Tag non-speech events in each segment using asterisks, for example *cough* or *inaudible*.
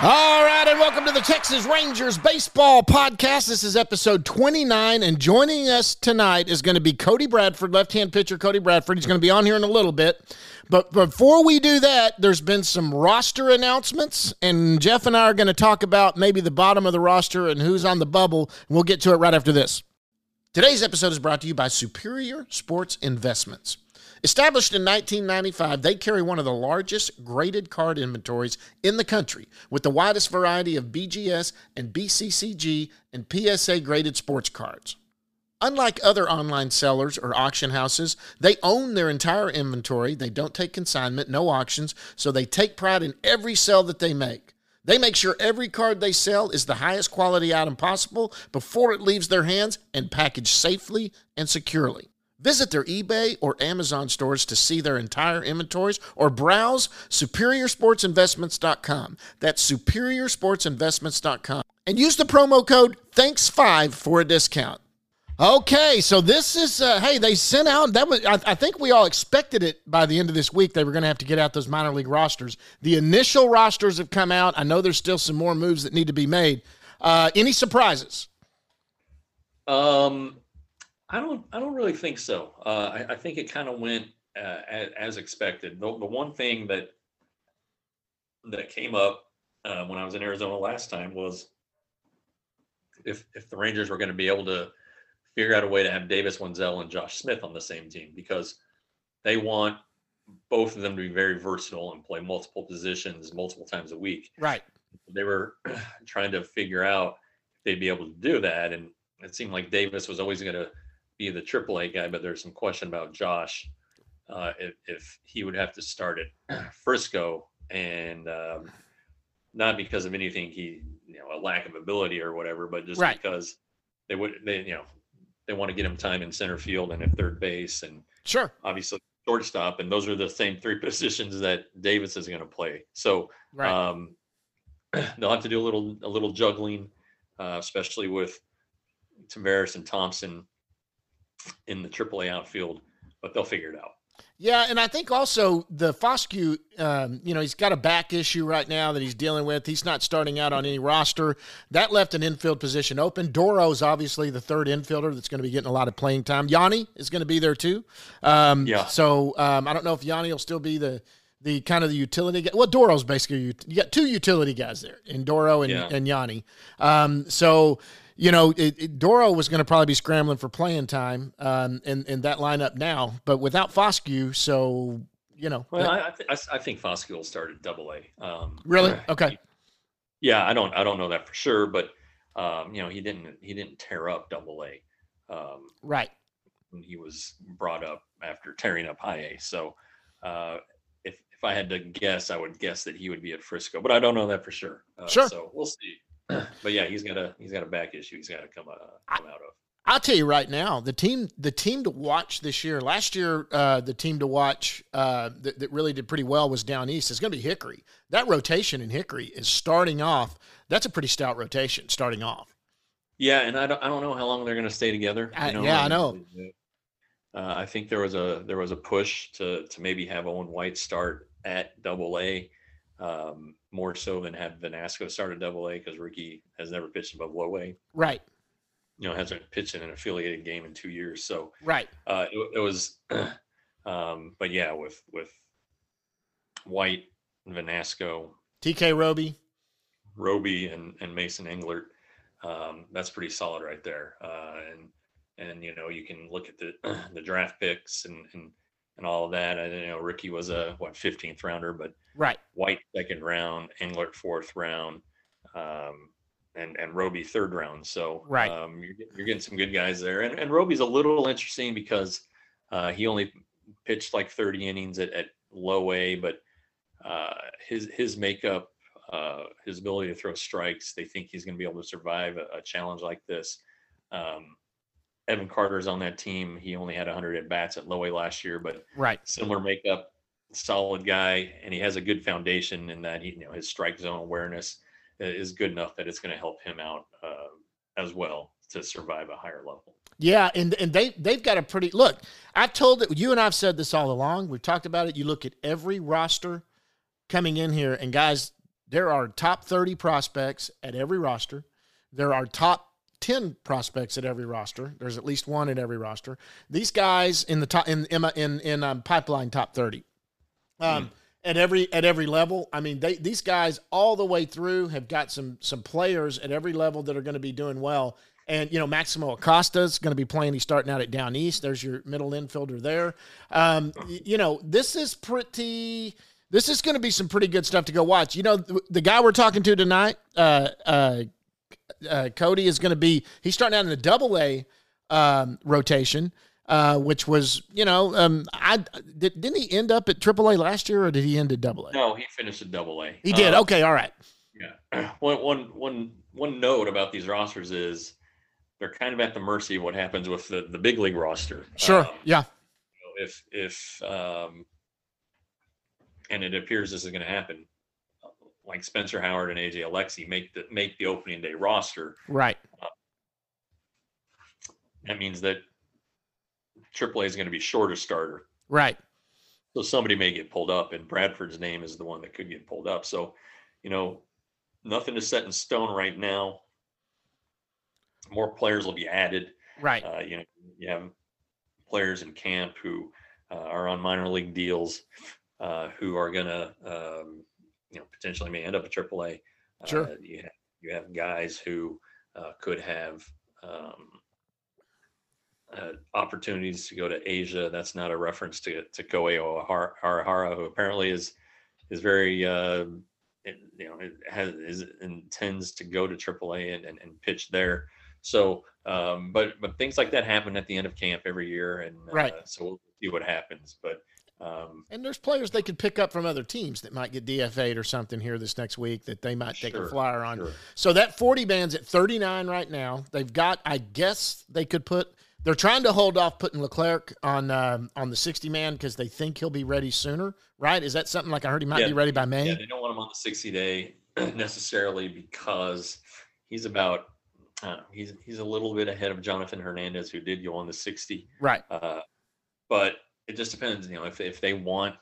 All right, and welcome to the Texas Rangers Baseball Podcast. This is episode 29, and joining us tonight is going to be Cody Bradford, left hand pitcher Cody Bradford. He's going to be on here in a little bit. But before we do that, there's been some roster announcements, and Jeff and I are going to talk about maybe the bottom of the roster and who's on the bubble, and we'll get to it right after this. Today's episode is brought to you by Superior Sports Investments. Established in 1995, they carry one of the largest graded card inventories in the country with the widest variety of BGS and BCCG and PSA graded sports cards. Unlike other online sellers or auction houses, they own their entire inventory. They don't take consignment, no auctions, so they take pride in every sale that they make. They make sure every card they sell is the highest quality item possible before it leaves their hands and packaged safely and securely. Visit their eBay or Amazon stores to see their entire inventories or browse superiorsportsinvestments.com. That's superiorsportsinvestments.com. And use the promo code THANKS5 for a discount. Okay, so this is uh, hey, they sent out that was I, I, think we all expected it by the end of this week they were going to have to get out those minor league rosters. The initial rosters have come out. I know there's still some more moves that need to be made. Uh, any surprises? Um, I don't. I don't really think so. Uh, I, I, think it kind of went uh, as, as, expected. The, the, one thing that that came up uh, when I was in Arizona last time was if if the Rangers were going to be able to figure out a way to have Davis Wendzel and Josh Smith on the same team because they want both of them to be very versatile and play multiple positions multiple times a week. Right. They were *clears throat* trying to figure out if they'd be able to do that, and it seemed like Davis was always going to be the AAA guy, but there's some question about Josh uh, if, if, he would have to start at *clears throat* Frisco, and um, not because of anything he, you know, a lack of ability or whatever, but just right. because they would, they, you know, they want to get him time in center field and at third base, and sure, obviously shortstop, and those are the same three *laughs* positions that Davis is going to play. So right. um, *clears throat* they'll have to do a little a little juggling, uh, especially with Taveras and Thompson in the AAA outfield, but they'll figure it out. Yeah, and I think also the Foscue, um, you know, he's got a back issue right now that he's dealing with. He's not starting out on any roster. That left an infield position open. Doro's obviously the third infielder that's going to be getting a lot of playing time. Yanni is going to be there too. Um, yeah. So um, I don't know if Yanni will still be the the kind of the utility guy. Well, Doro's basically you got two utility guys there in Doro and, yeah. and Yanni. Um, so you know, it, it, Doro was going to probably be scrambling for playing time um, in in that lineup now, but without Foscue, so you know. Well, that, I, th- I think Foscue will start at Double A. Um, really? Okay. yeah, I don't I don't know that for sure, but um, you know, he didn't he didn't tear up Double A. Um, right. He was brought up after tearing up High A, so. Uh, if, if I had to guess, I would guess that he would be at Frisco, but I don't know that for sure. Uh, sure. So we'll see. But yeah, he's got a he's got a back issue. He's got to come uh, come out of. I'll tell you right now, the team the team to watch this year. Last year, uh, the team to watch uh, that, that, really did pretty well was down east. It's going to be Hickory. That rotation in Hickory is starting off. That's a pretty stout rotation starting off. Yeah, and I don't I don't know how long they're going to stay together. I, know, yeah, I know. Uh, I think there was a there was a push to to maybe have Owen White start at Double A. Um, more so than have Vanasco start at double A because Ricky has never pitched above low A. Right. You know, hasn't pitched in an affiliated game in two years. So right. Uh, it, it was, *clears throat* um, but yeah, with with White, Vanasco, TK Roby, Roby, and and Mason Englert, um, that's pretty solid right there. Uh, and and you know you can look at the *clears throat* the draft picks and and and all of that. I you know Ricky was a what 15th rounder, but right White second round, Englert fourth round, um, and and Roby third round. So right, um, you're, you're getting some good guys there. And and Roby's a little interesting because uh, he only pitched like 30 innings at, at low A, but uh, his his makeup, uh, his ability to throw strikes. They think he's going to be able to survive a, a challenge like this. Um, Evan Carter's on that team. He only had 100 at bats at low A last year, but Right. similar makeup, solid guy, and he has a good foundation in that he, you know, his strike zone awareness is good enough that it's going to help him out uh, as well to survive a higher level. Yeah, and and they they've got a pretty look. I've told it. You and I've said this all along. We've talked about it. You look at every roster coming in here, and guys, there are top thirty prospects at every roster. There are top ten prospects at every roster. There's at least one at every roster. These guys in the top in in in, in um, pipeline top thirty. Um, At every at every level, I mean, they these guys all the way through have got some some players at every level that are going to be doing well. And you know, Maximo Acosta is going to be playing. He's starting out at down east. There's your middle infielder there. Um, you know, this is pretty. This is going to be some pretty good stuff to go watch. You know, the, the guy we're talking to tonight, uh, uh, uh, Cody is going to be. He's starting out in the Double A um, rotation, uh, which was, you know, um, I did, didn't he end up at Triple A last year, or did he end at Double A? No, he finished at Double A. He did. Uh, okay, all right. Yeah. *clears throat* One, one, one, one note about these rosters is they're kind of at the mercy of what happens with the, the big league roster. Sure. Um, yeah. you know, if if um, and it appears this is going to happen, like Spencer Howard and AJ Alexy make the make the opening day roster. Right. That means that AAA is going to be short a starter. Right. So somebody may get pulled up, and Bradford's name is the one that could get pulled up. So, you know, nothing is set in stone right now. More players will be added. Right. Uh, you know, you have players in camp who uh, are on minor league deals, uh, who are gonna, um, you know, potentially may end up at AAA. Sure. Uh, you have you have guys who uh, could have um, uh, opportunities to go to Asia. That's not a reference to to Kohei Arihara, who apparently is is very uh, it, you know it has is intends to go to AAA and, and, and pitch there. So, um, but but things like that happen at the end of camp every year, and uh, Right. So we'll see what happens. But um, And there's players they could pick up from other teams that might get DFA'd or something here this next week that they might take a flyer on. sure. So that 40 band's at 39 right now. They've got, I guess they could put. They're trying to hold off putting Leclerc on um, on the 60 man because they think he'll be ready sooner. Right? Is that something like I heard he might Yeah, be ready by May? yeah, they don't want him on the 60 day *clears throat* necessarily because he's about uh, he's he's a little bit ahead of Jonathan Hernandez, who did go on the 60. Right. Uh, but it just depends, you know, if if they want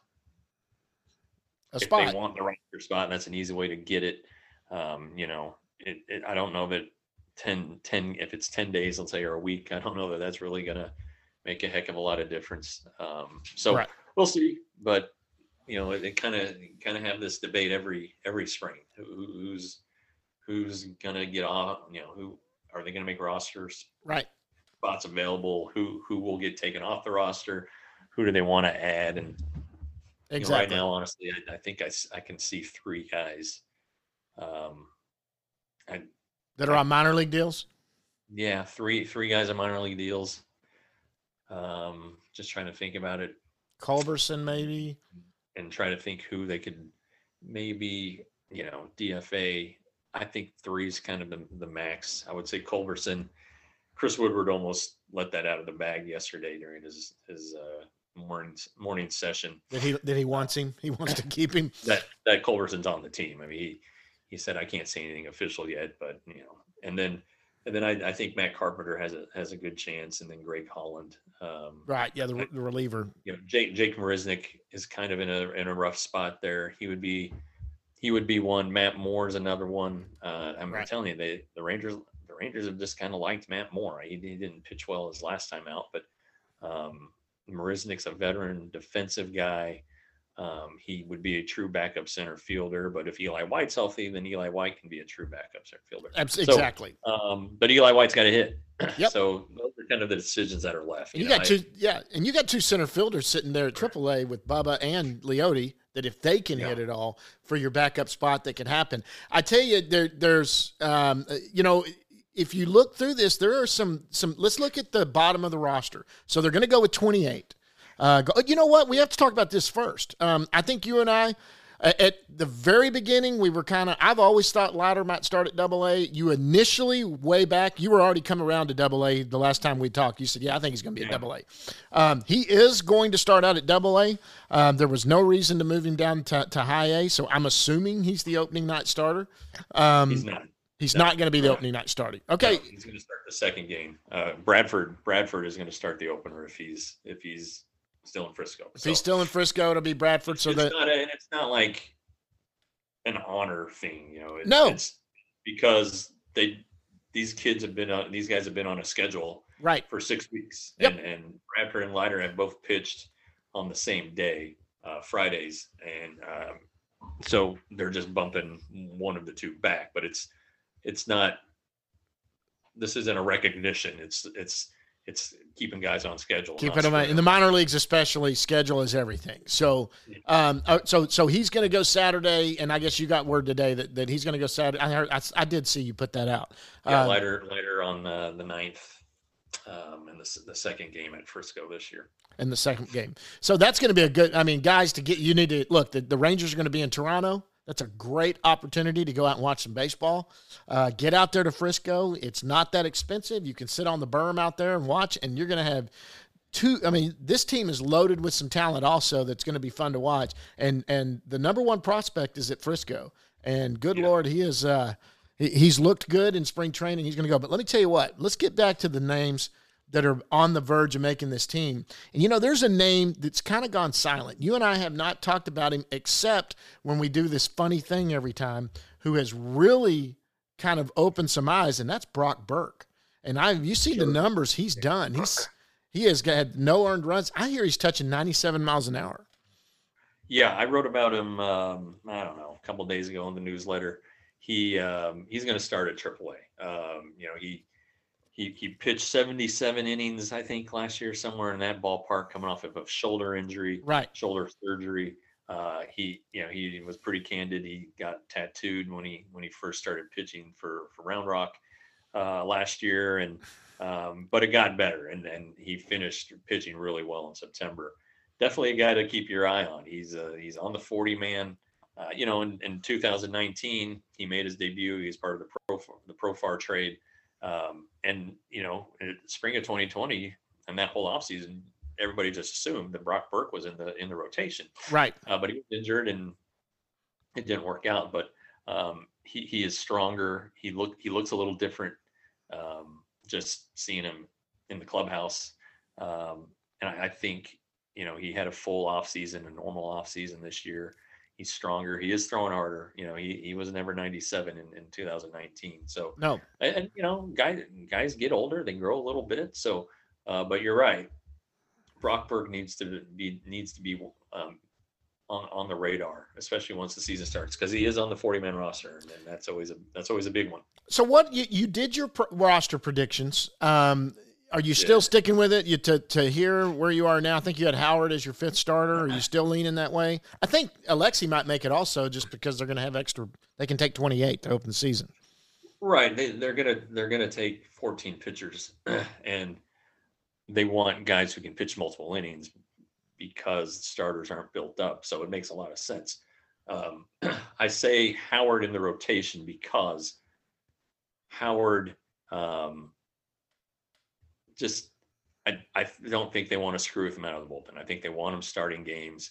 A if spot. they want the roster spot, that's an easy way to get it. Um, you know, it, it I don't know that 10, 10 if it's 10 days, let's say, or a week, I don't know that that's really gonna make a heck of a lot of difference. Um, so Right. we'll see. But you know, it kind of kind of have this debate every every spring. Who, who's who's gonna get off? You know, who are they gonna make rosters? Right. spots available, who who will get taken off the roster, who do they want to add, and you know, Exactly. right now, honestly, I, I think I, s- I can see three guys. Um, that are on minor league deals. yeah, three three guys on minor league deals. Um, just trying to think about it Culberson, maybe. and try to think who they could maybe you know DFA. I think three is kind of the, the max. I would say Culberson. Chris Woodward almost let that out of the bag yesterday during his his uh, morning morning session. That he that he wants him. He wants to keep him. *laughs* That that Culberson's on the team. I mean, he he said I can't say anything official yet, but you know, and then and then I, I think Matt Carpenter has a has a good chance, and then Greg Holland. Um, Right. Yeah. The, the reliever. you know, Jake Jake Marisnick is kind of in a in a rough spot there. He would be he would be one. Matt Moore's another one. Uh, I'm Right. telling you, they the Rangers the Rangers have just kind of liked Matt Moore. He, he didn't pitch well his last time out, but um, Marisnick's a veteran defensive guy. Um, he would be a true backup center fielder, but if Eli White's healthy, then Eli White can be a true backup center fielder. Abs- So, Exactly. Um, but Eli White's got to hit. *clears throat* Yep. So those are kind of the decisions that are left. And you know, got I- two, yeah, and you got two center fielders sitting there at AAA with Bubba and Leody. That if they can hit Yeah. it all for your backup spot, that can happen. I tell you, there, there's, um, uh, you know, if you look through this, there are some, some. Let's look at the bottom of the roster. So they're going to go with 28. Uh, go, you know what? We have to talk about this first. Um, I think you and I, At the very beginning, we were kind of. I've always thought Leiter might start at Double A. You initially, way back, you were already come around to Double A the last time we talked. You said, "Yeah, I think he's going to be at Double A." Um, he is going to start out at Double A. Um, there was no reason to move him down to, to High A, so I'm assuming he's the opening night starter. Um, He's not. He's no. not going to be the opening night starter. Okay, No, he's going to start the second game. Uh, Bradford Bradford is going to start the opener if he's if he's still in Frisco. if he's still in Frisco, it'll be Bradford. So it's that not a, and it's not like an honor thing, you know. It, No. it's because they these kids have been on these guys have been on a schedule right. for six weeks, Yep. and and Bradford and Leiter have both pitched on the same day, uh, Fridays, and um, so they're just bumping one of the two back. But it's it's not. This isn't a recognition. It's it's it's keeping guys on schedule. Keep not it in mind. In the minor leagues, especially, schedule is everything. So, um, uh, so so he's going to go Saturday, and I guess you got word today that, that he's going to go Saturday. I, heard, I, I did see you put that out. Yeah, Uh, later later on uh, the ninth, um, and the the second game at Frisco this year. in the second game. So that's going to be a good. I mean, guys, to get you need to look. The, the Rangers are going to be in Toronto. That's a great opportunity to go out and watch some baseball. Uh, get out there to Frisco. It's not that expensive. You can sit on the berm out there and watch, and you're going to have two. I mean, this team is loaded with some talent also. That's going to be fun to watch. And and the number one prospect is at Frisco. And good Yeah. lord, he is. Uh, he, he's looked good in spring training. He's going to go. But let me tell you what. Let's get back to the names that are on the verge of making this team. And you know, there's a name that's kind of gone silent. You and I have not talked about him except when we do this funny thing every time, who has really kind of opened some eyes, and that's Brock Burke. And I you see the numbers he's done. He's he has had no earned runs. I hear he's touching 97 miles an hour. Yeah, I wrote about him. Um, I don't know, a couple days ago in the newsletter. He um, he's going to start at AAA. Um, you know, he he he pitched 77 innings, I think, last year somewhere in that ballpark, coming off of a shoulder injury. Right. shoulder surgery. Uh, he, you know, he was pretty candid. He got tattooed when he when he first started pitching for for Round Rock uh, last year, and um, but it got better, and and he finished pitching really well in September. Definitely a guy to keep your eye on. He's uh, he's on the 40 man. Uh, you know, in, in 2019, he made his debut. He's part of the pro the Profar trade, um, and you know, in spring of 2020 and that whole offseason, everybody just assumed that Brock Burke was in the in the rotation, Right. uh, but he was injured and it didn't work out. But um, he he is stronger. He look he looks a little different. Um, just seeing him in the clubhouse, um, and I, I think you know he had a full off season, a normal off season this year. He's stronger. He is throwing harder. You know, he, he was never 97 in, in 2019. So No. and, and, you know, guys guys get older, they grow a little bit. So, uh, but you're right. Brock Burke needs to be needs to be um, on on the radar, especially once the season starts, because he is on the 40 man roster, and, that's always a that's always a big one. So what you, you did your pro- roster predictions. Um, are you still Yeah. sticking with it? You to to hear where you are now? I think you had Howard as your fifth starter. Are you *clears throat* still leaning that way? I think Alexy might make it also, just because they're going to have extra. They can take twenty eight to open the season. Right. They, they're gonna they're gonna take 14 pitchers, *clears throat* and they want guys who can pitch multiple innings because starters aren't built up. So it makes a lot of sense. Um, *clears throat* I say Howard in the rotation because Howard um, just I, I don't think they want to screw with him out of the bullpen. I think they want him starting games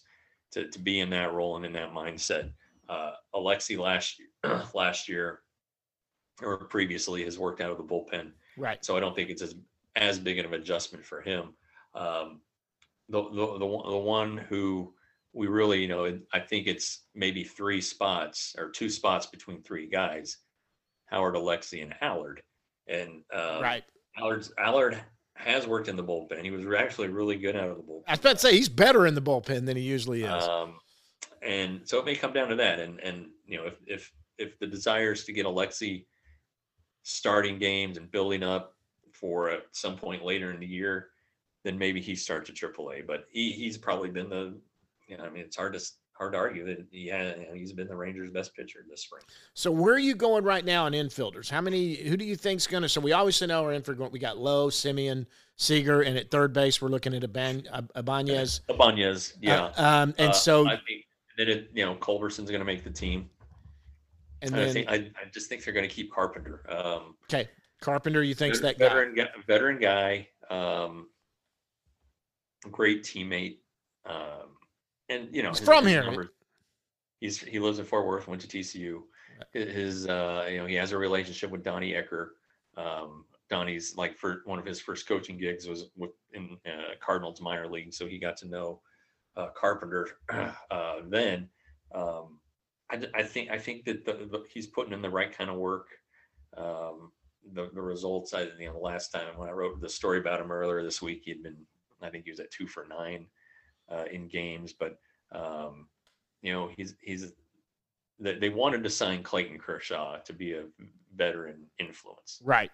to, to be in that role and in that mindset. Uh, Alexy last *clears throat* last year or previously has worked out of the bullpen, Right. so I don't think it's as as big of an adjustment for him. Um, the, the the one- the one who we really you know I think it's maybe three spots or two spots between three guys, Howard, Alexy, and Allard, and um, right. Allard's Allard has worked in the bullpen. He was actually really good out of the bullpen. I was about to say he's better in the bullpen than he usually is. Um, and so it may come down to that. And and you know, if if if the desire is to get Alexy starting games and building up for at some point later in the year, then maybe he starts at AAA. But he he's probably been the you know, I mean, it's hard to hard to argue that he had, he's been the Rangers' best pitcher this spring. so where are you going right now in infielders? How many? Who do you think's going to? So we always know our infield. going- We got Lowe, Semien, Seager, and at third base we're looking at Aban- Ab- Abanez. Abanez, yeah. Uh, um, and Uh, so I think then it, you know, Culberson's going to make the team. And And I then think I, I just think they're going to keep Carpenter. Um, okay, Carpenter, you think's that veteran, guy, veteran guy, um, great teammate, um, and you know He's from here, numbers- He's he lives in Fort Worth, went to TCU. His uh, you know he has a relationship with Donnie Ecker. Um, Donnie's like for one of his first coaching gigs was with in uh, Cardinals minor league, so he got to know uh, Carpenter *clears throat* uh, then. Um, I, I think I think that the, the, he's putting in the right kind of work. Um, the, the results I you know the last time when I wrote the story about him earlier this week he had been I think he was at two for nine uh, in games but um, you know he's he's they, they wanted to sign Clayton Kershaw to be a veteran influence Right.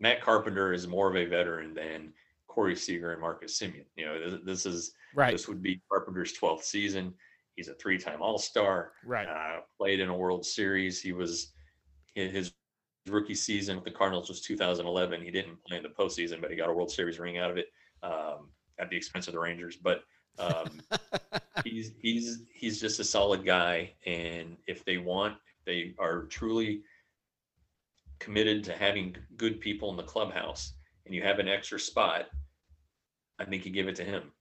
Matt Carpenter is more of a veteran than Corey Seager and Marcus Semien you know this, this is Right. this would be Carpenter's 12th season he's a three-time all-star Right. uh, played in a World Series. He was his rookie season with the Cardinals was 2011. He didn't play in the postseason, but he got a World Series ring out of it um, at the expense of the Rangers. But um, *laughs* he's he's he's just a solid guy, and if they want, if they are truly committed to having good people in the clubhouse, and you have an extra spot, I think you give it to him.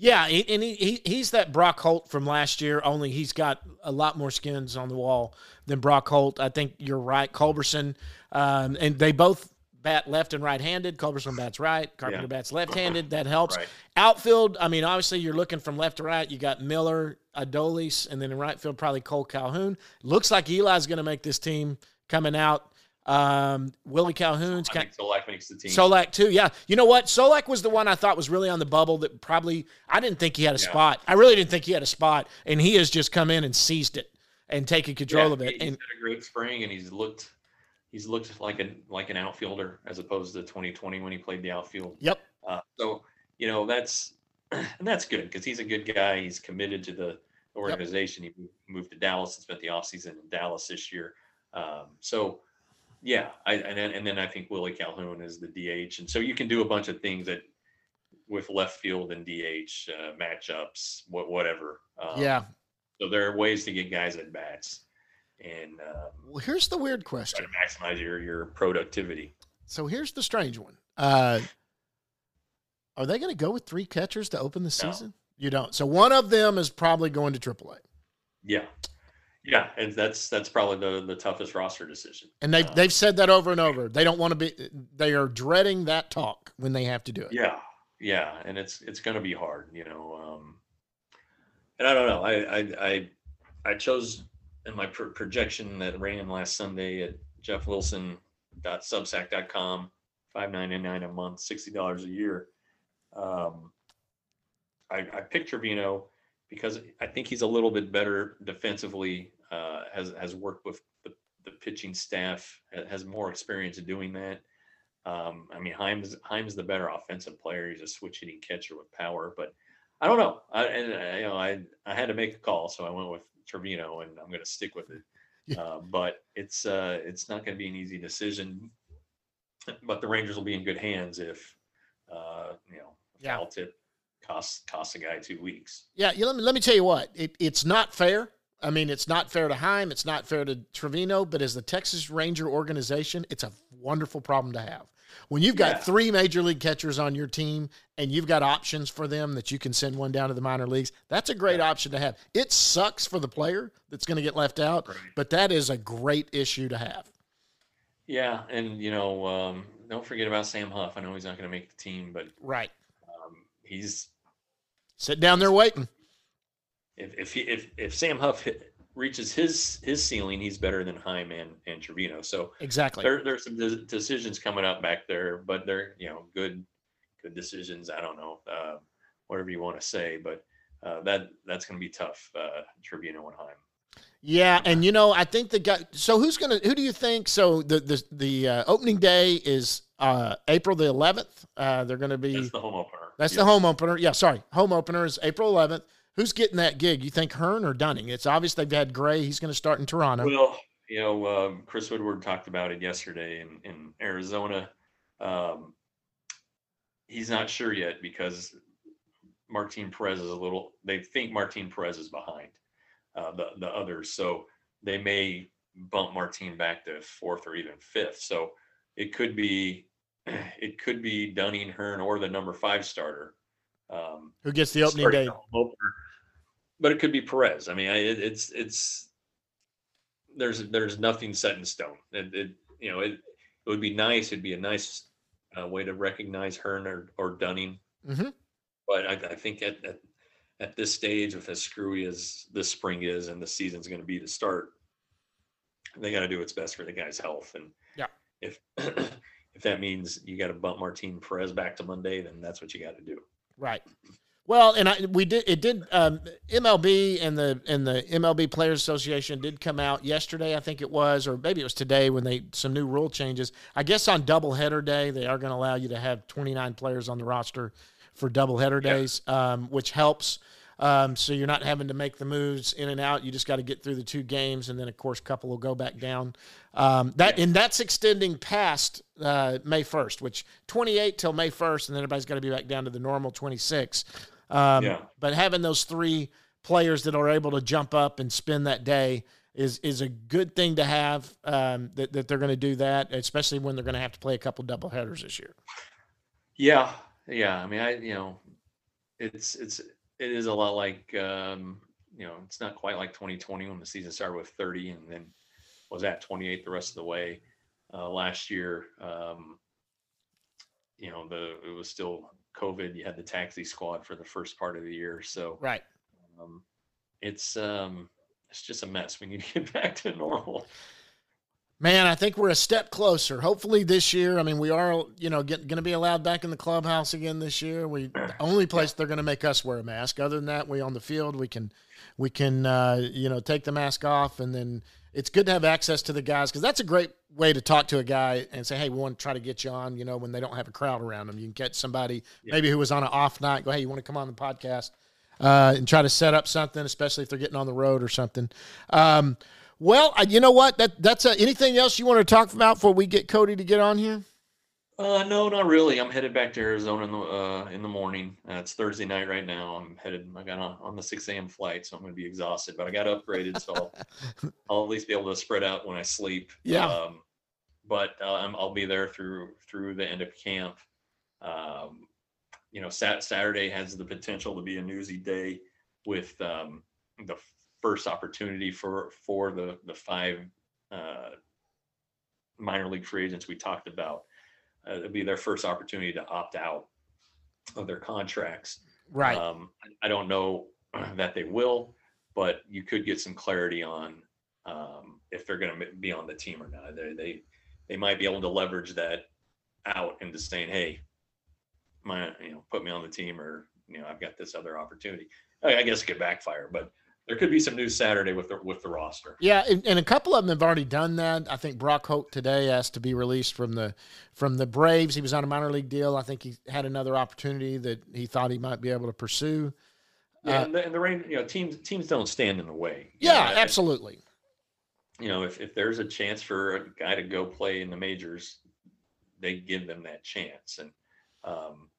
Yeah, and he, he he's that Brock Holt from last year. Only he's got a lot more skins on the wall than Brock Holt. I think you're right, Culberson, um, and they both bat left and right-handed. Culberson bats right, Carpenter Yeah. bats left-handed. That helps. Right. Outfield, I mean, obviously you're looking from left to right. You got Miller, Adolis, and then in right field probably Cole Calhoun. Looks like Eli's going to make this team coming out. Um, Willie Calhoun's kind. think Solak makes the team. Solak too, yeah. You know what? Solak was the one I thought was really on the bubble. That probably I didn't think he had a Yeah. spot. I really didn't think he had a spot, and he has just come in and seized it and taken control Yeah, of it. he- He's And had a great spring, and he's looked he's looked like an like an outfielder as opposed to 2020 when he played the outfield. yep, Uh, so you know that's *clears throat* and that's good because he's a good guy. He's committed to the organization. He moved- moved to Dallas and spent the offseason in Dallas this year. Um, so yeah, I and then, and then I think Willie Calhoun is the DH, and so you can do a bunch of things that with left field and DH uh, matchups, what whatever. Um, yeah. So there are ways to get guys at bats, and um, Well, here's the weird try question. to maximize your your productivity. So here's the strange one. Uh, are they going to go with three catchers to open the No. season? You don't. So one of them is probably going to AAA, Yeah, yeah, and that's that's probably the the toughest roster decision. and they've Uh, they've said that over and over. They don't want to be. They are dreading that talk when they have to do it. Yeah, yeah, and it's it's going to be hard, you know. Um, and I don't know. I I I, I chose in my pro- projection that ran last Sunday at jeffwilson.substack.com, five ninety nine a month, sixty dollars a year. Um, I, I picked Trevino because I think he's a little bit better defensively. Uh, has has worked with the, the pitching staff, has more experience in doing that. Um, I mean, Heim's Heim's the better offensive player. He's a switch hitting catcher with power, but I don't know. I, and uh, you know, I I had to make a call, so I went with Trevino, and I'm going to stick with it. Yeah. Uh, but it's uh, it's not going to be an easy decision. But the Rangers will be in good hands if uh, you know Yeah. foul tip costs costs a guy two weeks. Yeah, you, let me let me tell you what. It, it's not fair. I mean, it's not fair to Heim. It's not fair to Trevino. But as the Texas Ranger organization, it's a wonderful problem to have. When you've got Yeah. three major league catchers on your team and you've got options for them that you can send one down to the minor leagues, that's a great option to have. It sucks for the player that's going to get left out, Right. but that is a great issue to have. Yeah, and you know, um, don't forget about Sam Huff. I know he's not going to make the team, but Right. um, he's Sit down there waiting. if if he, if if Sam Huff hit, reaches his his ceiling, he's better than Heim and, and Trevino. So Exactly. there there's some de- decisions coming up back there, but they're you know good good decisions. I don't know uh, whatever you want to say, but uh, that that's going to be tough. Uh, Trevino and Heim. Yeah, and you know, I think the guy. So who's gonna? Who do you think? So the the the uh, opening day is uh, April the 11th. Uh, they're gonna be. That's the home opener. That's Yeah. the home opener. Yeah, sorry, home opener is April 11th. Who's getting that gig? You think Hearn or Dunning? It's obvious they've had Gray. He's going to start in Toronto. Well, you know, um, Chris Woodward talked about it yesterday in, in Arizona. Um, he's not sure yet because Martin Perez is a little. They think Martin Perez is behind uh, the the others, so they may bump Martin back to fourth or even fifth. So it could be *clears throat* it could be Dunning, Hearn, or the number five starter. Um, Who gets the opening day? Opener. But it could be Perez. I mean, it, it's it's there's there's nothing set in stone. It, it you know it it would be nice. It'd be a nice uh, way to recognize Hearn or, or Dunning. Mm-hmm. But I, I think at, at at this stage, with as screwy as this spring is and the season's going to be to start, they got to do what's best for the guy's health. And yeah, if *clears throat* if that means you got to bump Martin Perez back to Monday, then that's what you got to do. Right. Well, and I, we did it did um, MLB and the and the MLB Players Association did come out yesterday, I think it was, or maybe it was today when they some new rule changes. I guess on doubleheader day they are going to allow you to have 29 players on the roster for doubleheader days, um, which helps. Um, so you're not having to make the moves in and out. You just got to get through the two games, and then of course, a couple will go back down. Um, that and that's extending past uh, May 1st, which 28 till May 1st, and then everybody's got to be back down to the normal 26. Um, yeah. But having those three players that are able to jump up and spend that day is is a good thing to have. Um, that that they're going to do that, especially when they're going to have to play a couple double headers this year. Yeah, yeah. I mean, I you know, it's it's it is a lot like um, you know, it's not quite like 2020 when the season started with 30 and then was at 28 the rest of the way. Uh, last year, um, you know, the it was still COVID, you had the taxi squad for the first part of the year. So right, um, it's um, it's just a mess. We need to get *laughs* back to normal. Man, I think we're a step closer. Hopefully this year. I mean, we are, you know, going to be allowed back in the clubhouse again this year. We the only place they're going to make us wear a mask. Other than that, we on the field we can, we can, uh, you know, take the mask off, and then it's good to have access to the guys because that's a great way to talk to a guy and say, hey, we want to try to get you on. You know, when they don't have a crowd around them, you can catch somebody yeah. maybe who was on an off night. Go, hey, you want to come on the podcast uh, and try to set up something, especially if they're getting on the road or something. Um, well, you know what? That that's a, anything else you want to talk about before we get Cody to get on here? Uh, no, not really. I'm headed back to Arizona in the uh, in the morning. Uh, it's Thursday night right now. I'm headed. I got on, on the 6 a.m. flight, so I'm going to be exhausted. But I got upgraded, so I'll, *laughs* I'll, at least be able to spread out when I sleep. Yeah. Um, but uh, I'll be there through through the end of camp. Um, you know, sat- Saturday has the potential to be a newsy day with um, the first opportunity for for the the five uh, minor league free agents we talked about uh, it'll be their first opportunity to opt out of their contracts. Right. Um, I don't know *clears throat* that they will, but you could get some clarity on um, if they're going to be on the team or not. They, they they might be able to leverage that out into saying, "Hey, my you know, put me on the team," or you know, I've got this other opportunity. I, I guess it could backfire, but there could be some news Saturday with the with the roster. Yeah, and, and, a couple of them have already done that. I think Brock Holt today asked to be released from the from the Braves. He was on a minor league deal. I think he had another opportunity that he thought he might be able to pursue. Yeah, uh, and the, and the rain, you know, teams teams don't stand in the way. Yeah, know, absolutely. You know, if if there's a chance for a guy to go play in the majors, they give them that chance, and um,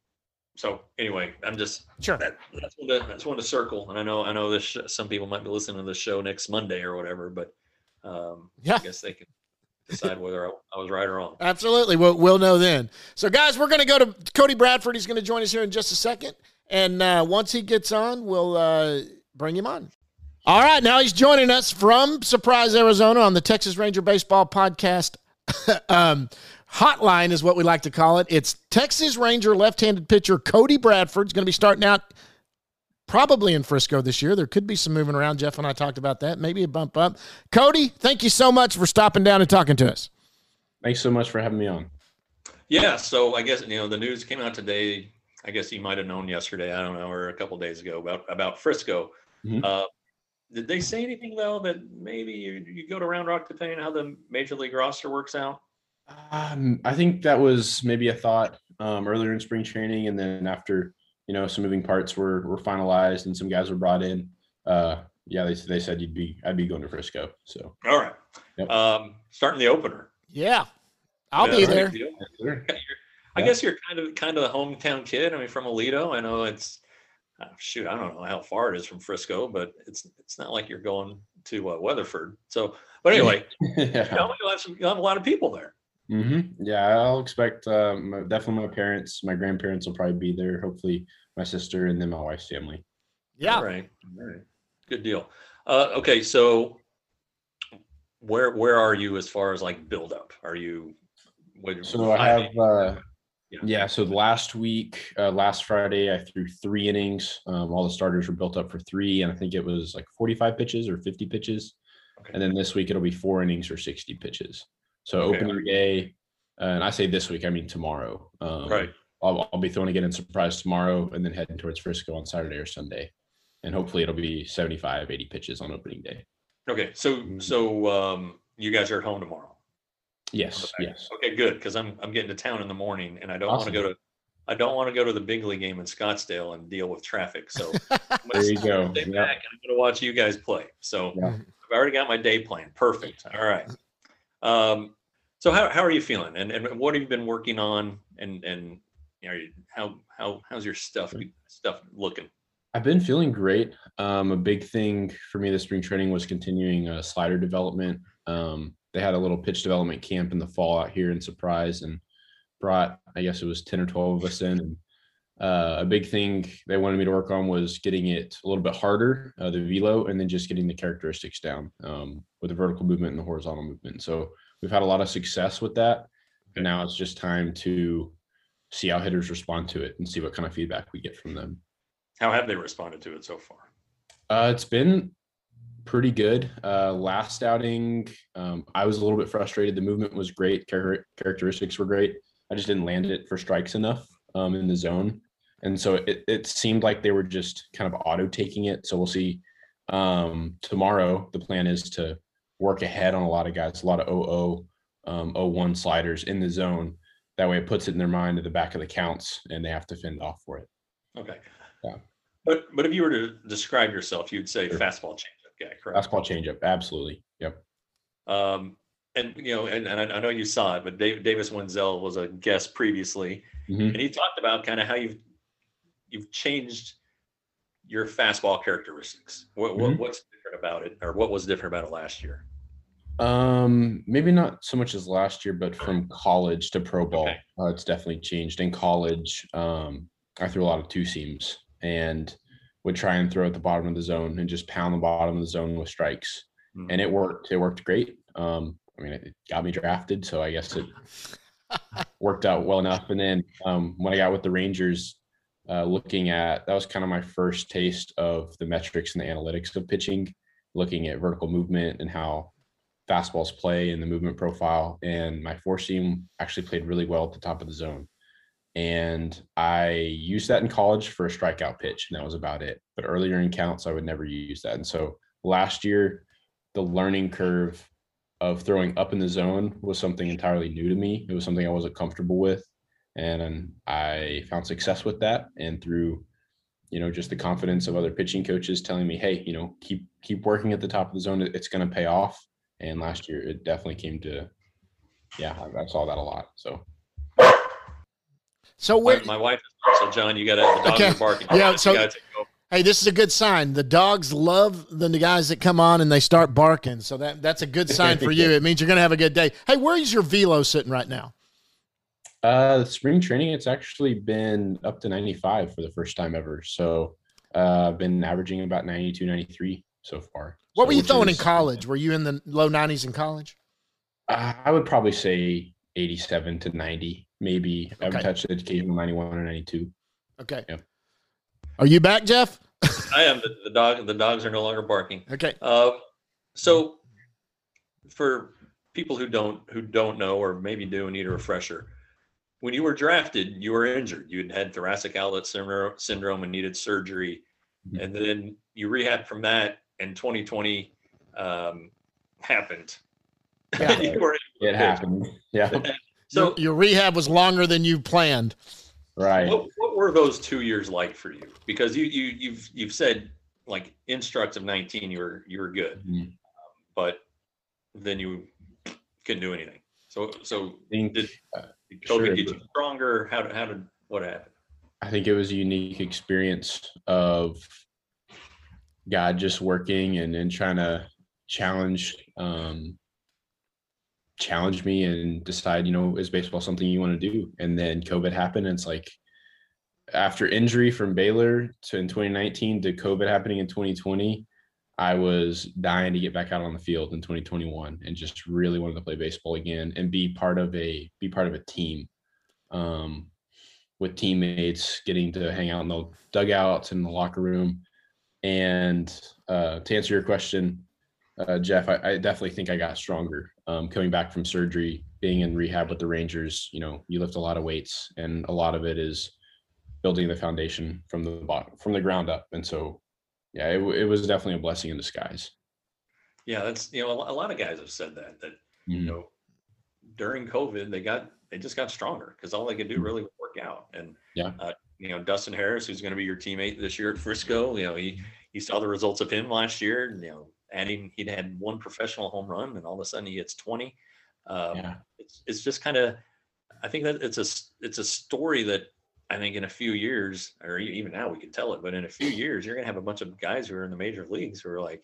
so anyway, I'm just sure that, that's one to that's one to circle. And I know I know this some people might be listening to the show next Monday or whatever, but um, yeah, I guess they can decide whether I, I, was right or wrong. Absolutely, we'll we'll know then. So guys, we're going to go to Cody Bradford. He's going to join us here in just a second, and uh, once he gets on, we'll uh, bring him on. All right, now he's joining us from Surprise, Arizona, on the Texas Ranger Baseball Podcast. *laughs* um, hotline is what we like to call it. It's Texas Ranger left-handed pitcher Cody Bradford's going to be starting out probably in Frisco this year. There could be some moving around. Jeff and I talked about that. Maybe a bump up. Cody, thank you so much for stopping down and talking to us. Thanks so much for having me on. Yeah, so I guess you know the news came out today. I guess you might have known yesterday. I don't know, or a couple days ago about about Frisco. Mm-hmm. Uh, did they say anything though that maybe you, you go to Round Rock depending on how the major league roster works out? Um, I think that was maybe a thought um, earlier in spring training, and then after you know some moving parts were were finalized and some guys were brought in. Uh, yeah, they they said you'd be I'd be going to Frisco. So all right, yep. um, starting the opener. Yeah, I'll yeah, be there. I guess you're kind of kind of the hometown kid. I mean, from Aledo. I know it's uh, shoot, I don't know how far it is from Frisco, but it's it's not like you're going to uh, Weatherford. So, but anyway, *laughs* you know, you'll have some, you'll have a lot of people there. Hmm Yeah, I'll expect um, definitely my parents, my grandparents will probably be there. Hopefully, my sister and then my wife's family. Yeah. All right. All right. Good deal. Uh, okay, so where where are you as far as like build up? Are you? What, So I have, uh, Yeah. yeah. So last week, uh, last Friday, I threw three innings. Um, all the starters were built up for three, and I think it was like 45 pitches or 50 pitches. Okay. And then this week it'll be four innings or 60 pitches. So Okay. opening day, uh, and I say this week, I mean tomorrow. Um, Right. I'll, I'll be throwing again in surprise tomorrow, and then heading towards Frisco on Saturday or Sunday, and hopefully it'll be 75, 80 pitches on opening day. Okay, so Mm-hmm. so um, you guys are at home tomorrow. Yes, Okay. yes. Okay, good because I'm I'm getting to town in the morning and I don't want to go to I don't want to go to the big league game in Scottsdale and deal with traffic. So *laughs* I'm gonna There you stay go. back and I'm going to watch you guys play. So Yeah. I've already got my day plan. Perfect. All right. Um, so how how are you feeling and and what have you been working on and and you, how how how's your stuff stuff looking? I've been feeling great. Um, a big thing for me this spring training was continuing uh, slider development. Um, they had a little pitch development camp in the fall out here in Surprise and brought, I guess it was 10 or 12 of us in. And uh, a big thing they wanted me to work on was getting it a little bit harder, uh, the velo, and then just getting the characteristics down um, with the vertical movement and the horizontal movement. So we've had a lot of success with that. And now it's just time to see how hitters respond to it and see what kind of feedback we get from them. How have they responded to it so far? Uh, it's been pretty good. Uh, last outing, um, I was a little bit frustrated. The movement was great, char- characteristics were great. I just didn't land it for strikes enough um, in the zone, and so it, it seemed like they were just kind of auto taking it. So we'll see. Um, tomorrow, the plan is to work ahead on a lot of guys, a lot of 00, um, 01 sliders in the zone. That way, it puts it in their mind at the back of the counts, and they have to fend off for it. Okay. Yeah. But but if you were to describe yourself, you'd say Sure. fastball changeup guy, correct? Fastball changeup, absolutely. Yep. Um, and you know, and, and I, know you saw it, but Dave, Davis Wendzel was a guest previously, Mhm. and he talked about kind of how you've you've changed your fastball characteristics. What, what Mhm. what's different about it, or what was different about it last year? Um, maybe not so much as last year, but from college to pro ball, Okay. uh, it's definitely changed. In college, um, I threw a lot of two seams and would try and throw at the bottom of the zone and just pound the bottom of the zone with strikes, Mhm. and it worked. It worked great. Um, I mean, it got me drafted, so I guess it *laughs* worked out well enough. And then um, when I got with the Rangers, uh, looking at that was kind of my first taste of the metrics and the analytics of pitching, looking at vertical movement and how fastballs play and the movement profile. And my four seam actually played really well at the top of the zone. And I used that in college for a strikeout pitch, and that was about it. But earlier in counts, I would never use that. And so last year, the learning curve of throwing up in the zone was something entirely new to me. It was something I wasn't comfortable with. And I found success with that. And through, you know, just the confidence of other pitching coaches telling me, hey, you know, keep keep working at the top of the zone. It's going to pay off. And last year it definitely came to, yeah, I, I saw that a lot. So So My, where? my wife is so John, you got to the dogs Okay. are barking. Yeah, so- gotta take over. Hey, this is a good sign. The dogs love the guys that come on and they start barking. So that that's a good *laughs* sign for you. It means you're going to have a good day. Hey, where is your velo sitting right now? Uh, spring training, it's actually been up to 95 for the first time ever. So, uh, I've been averaging about 92, 93 so far. What So, were you which throwing in college? Were you in the low 90s in college? Uh, I would probably say 87 to 90, maybe. I Okay. would touch the occasional 91 or 92. Okay. Yeah. Are you back, Jeff? *laughs* I am the, the dog. The dogs are no longer barking. Okay. Uh, so for people who don't who don't know or maybe do and need a refresher, when you were drafted, you were injured. You had had thoracic outlet syndrome, syndrome and needed surgery, Mhm. and then you rehab from that. And 2020 um, happened. Yeah. *laughs* You were It pitch. happened. Yeah. *laughs* So your, your rehab was longer than you planned. Right. what, what were those two years like for you? Because you you you've you've said like instructs of 19 you were you were good, Mhm. but then you couldn't do anything. So so think, did uh, did COVID sure, get you stronger? How did how did what happened? I think it was a unique experience of God just working and, and trying to challenge um, challenge me and decide, you know, is baseball something you want to do? And then COVID happened. And it's like after injury from Baylor to in 2019 to COVID happening in 2020, I was dying to get back out on the field in 2021 and just really wanted to play baseball again and be part of a be part of a team. Um, with teammates, getting to hang out in the dugouts in the locker room. And uh, to answer your question, uh, Jeff, I, I, definitely think I got stronger um, coming back from surgery, being in rehab with the Rangers. You know, you lift a lot of weights, and a lot of it is building the foundation from the bottom, from the ground up. And so, yeah, it, it was definitely a blessing in disguise. Yeah, that's you know a lot of guys have said that that mm-hmm. you know during COVID they got they just got stronger because all they could do mm-hmm. really was work out. And yeah, uh, you know Dustin Harris, who's going to be your teammate this year at Frisco, you know he he saw the results of him last year. You know, adding he'd had one professional home run, and all of a sudden he hits twenty. Um, yeah. it's it's just kind of I think that it's a it's a story that I think in a few years, or even now we can tell it, but in a few years, you're going to have a bunch of guys who are in the major leagues who are like,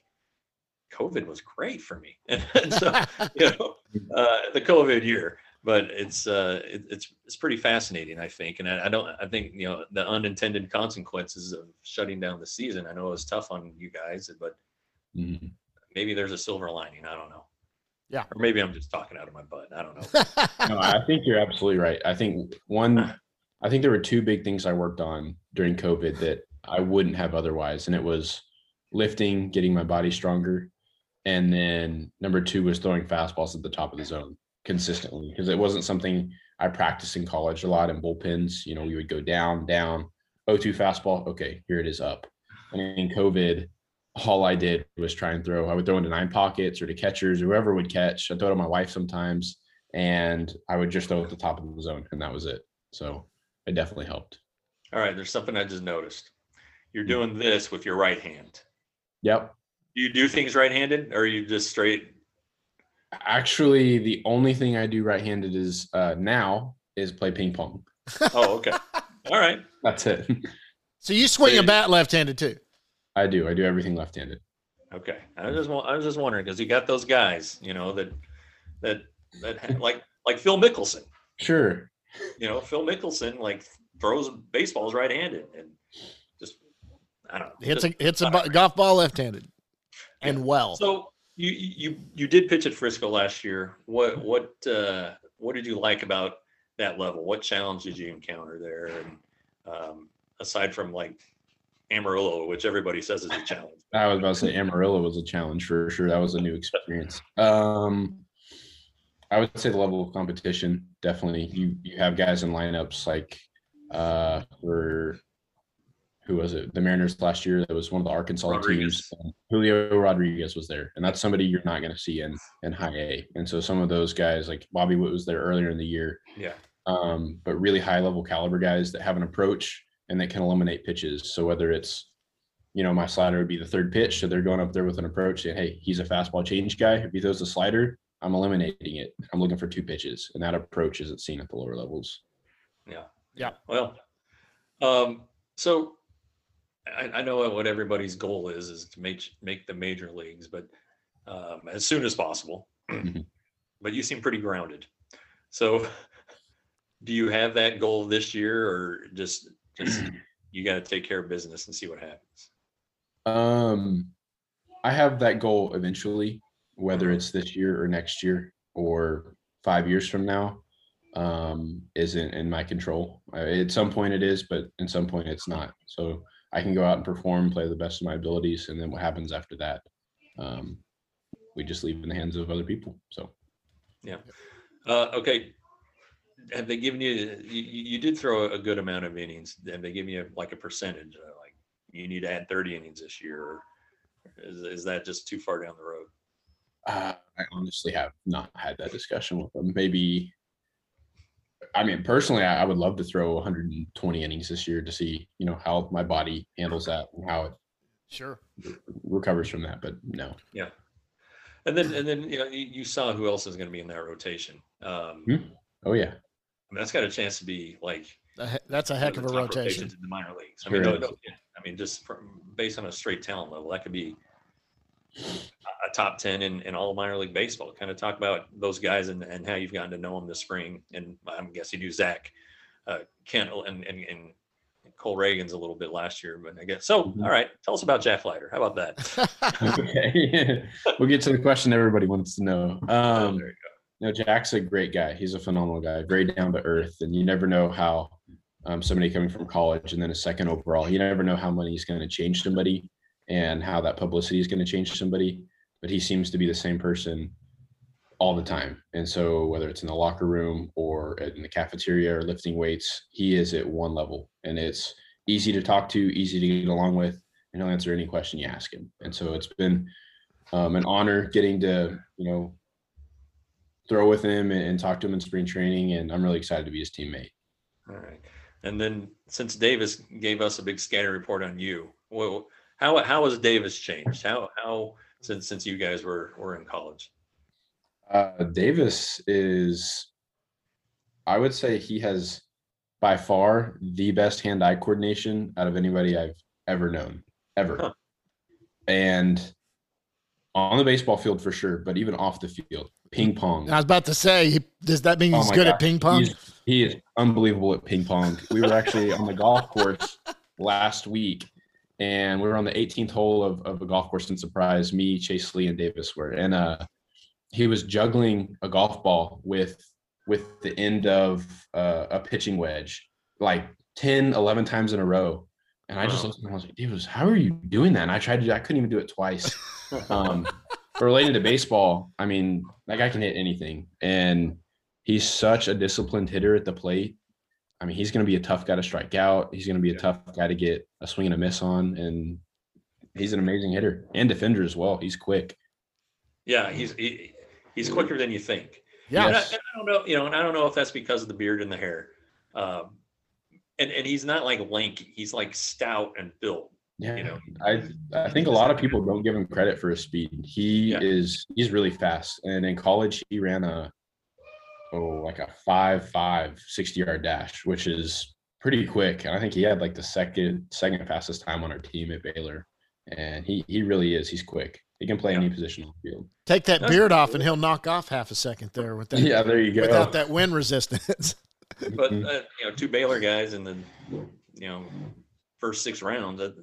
COVID was great for me. *laughs* and so, you know, uh, the COVID year, but it's uh, it, it's it's pretty fascinating, I think. And I, I, don't, I think you know the unintended consequences of shutting down the season. I know it was tough on you guys, but mm-hmm. maybe there's a silver lining. I don't know. Yeah, or maybe I'm just talking out of my butt. I don't know. *laughs* no, I think you're absolutely right. I think one, I think there were two big things I worked on during COVID that I wouldn't have otherwise, and it was lifting, getting my body stronger, and then number two was throwing fastballs at the top of the zone consistently because it wasn't something I practiced in college a lot in bullpens. You know, we would go down, down, 0-2 fastball. Okay, here it is up. And in COVID, all I did was try and throw. I would throw into nine pockets or to catchers, whoever would catch. I throw to my wife sometimes, and I would just throw at the top of the zone, and that was it. So it definitely helped. All right, there's something I just noticed. You're hmm. doing this with your right hand. Yep. Do you do things right-handed, or are you just straight Actually, the only thing I do right-handed is uh, now is play ping pong. Oh, okay. *laughs* All right. That's it. So you swing a bat left-handed too? I do. I do everything left-handed. Okay. I was just I was just wondering because you got those guys, you know, that that that like like Phil Mickelson. Sure. You know, Phil Mickelson like throws baseballs right-handed and just I don't know. Hits just, a hits a golf ball left-handed and well. So you you you did pitch at Frisco last year. What what uh, what did you like about that level? What challenge did you encounter there? And um, aside from like Amarillo, which everybody says is a challenge. I was about to say Amarillo was a challenge for sure. That was a new experience. Um, I would say the level of competition definitely. You you have guys in lineups like uh, who was it? The Mariners last year. That was one of the Arkansas Rodriguez. teams. Julio Rodriguez was there, and that's somebody you're not going to see in in High A. And so some of those guys, like Bobby Witt, was there earlier in the year. Yeah. Um, but really high level caliber guys that have an approach and that can eliminate pitches. So whether it's you know, my slider would be the third pitch. So they're going up there with an approach saying, Hey, he's a fastball change guy. If he throws the slider, I'm eliminating it. I'm looking for two pitches. And that approach isn't seen at the lower levels. Yeah. Yeah. Well, um, so I, I, know what everybody's goal is is to make make the major leagues, but um, as soon as possible. Mm-hmm. *clears throat* but you seem pretty grounded. So, do you have that goal this year, or just just *clears throat* you got to take care of business and see what happens? Um, I have that goal eventually, whether mm-hmm. it's this year or next year or five years from now um, isn't in my control. At some point it is, but at some point it's not. So I can go out and perform, play the best of my abilities, and then what happens after that, um, we just leave in the hands of other people. So, yeah. Uh, okay. Have they given you, you? You did throw a good amount of innings. Have they given you like a percentage? Uh, like you need to add thirty innings this year, is, is that just too far down the road? Uh, I honestly have not had that discussion with them. Maybe I mean, personally, I, I would love to throw 120 innings this year to see, you know, how my body handles that and how it sure recovers from that. But no. Yeah. And then, and then, you know, you, you saw who else is going to be in that rotation. Um, hmm Oh yeah. I mean, that's got a chance to be like That's a heck of a rotation. in the minor leagues. I mean, Sure no- no- yeah, I mean, just from based on a straight talent level, that could be a a top ten in, in all of minor league baseball. Kind of talk about those guys and, and how you've gotten to know them this spring. And I'm guessing you, do Zach, uh, Kent, and, and and Cole Ragans a little bit last year, but I guess so. Mhm. All right, tell us about Jack Leiter. How about that? *laughs* okay. *laughs* we'll get to the question everybody wants to know. Oh, Um, there you No, Jack's a great guy. He's a phenomenal guy, very down to earth, and you never know how um, somebody coming from college and then a second overall, you never know how money is going to change somebody and how that publicity is going to change somebody. But he seems to be the same person all the time. And so whether it's in the locker room or in the cafeteria or lifting weights, he is at one level, and it's easy to talk to, easy to get along with, and he'll answer any question you ask him. And so it's been um, an honor getting to you know throw with him and, and talk to him in spring training. And I'm really excited to be his teammate. All right. And then since Davis gave us a big scatter report on you, well, how how has Davis changed? How how since since you guys were were in college? Uh, Davis is, I would say he has by far the best hand eye coordination out of anybody I've ever known, ever. Huh. And on the baseball field for sure, but even off the field, ping pong. I was about to say, he- does that mean Oh he's my good at ping pong? he's- he is unbelievable at ping pong. We were actually on the golf course *laughs* last week, and we were on the 18th hole of, of a golf course in Surprise. Me, Chase Lee, and Davis were, and uh, he was juggling a golf ball with with the end of uh, a pitching wedge, like 10, 11 times in a row. And I just Wow. looked at him, I was like, Davis, how are you doing that? And I tried to, I couldn't even do it twice *laughs* um, but related to baseball, I mean, that guy can hit anything, and he's such a disciplined hitter at the plate. I mean, he's going to be a tough guy to strike out. He's going to be a Yeah. tough guy to get a swing and a miss on, and he's an amazing hitter and defender as well. He's quick. Yeah, he's he, he's quicker than you think. yeah. And I, and I don't know, you know, and I don't know if that's because of the beard and the hair. Um, and and he's not like lanky. He's like stout and built. Yeah, You know, I I think a lot of people don't give him credit for his speed. He Yeah. is he's really fast, and in college he ran a oh like a five five 60 yard dash, which is pretty quick. And I think he had like the second second fastest time on our team at Baylor, and he he really is. He's quick. He can play Yeah. any position on the field. Take that That's beard off, and he'll knock off half a second there with that. *laughs* Yeah, there you go. Without that wind resistance. *laughs* But Mhm. uh, you know, two Baylor guys in the you know first six rounds. That,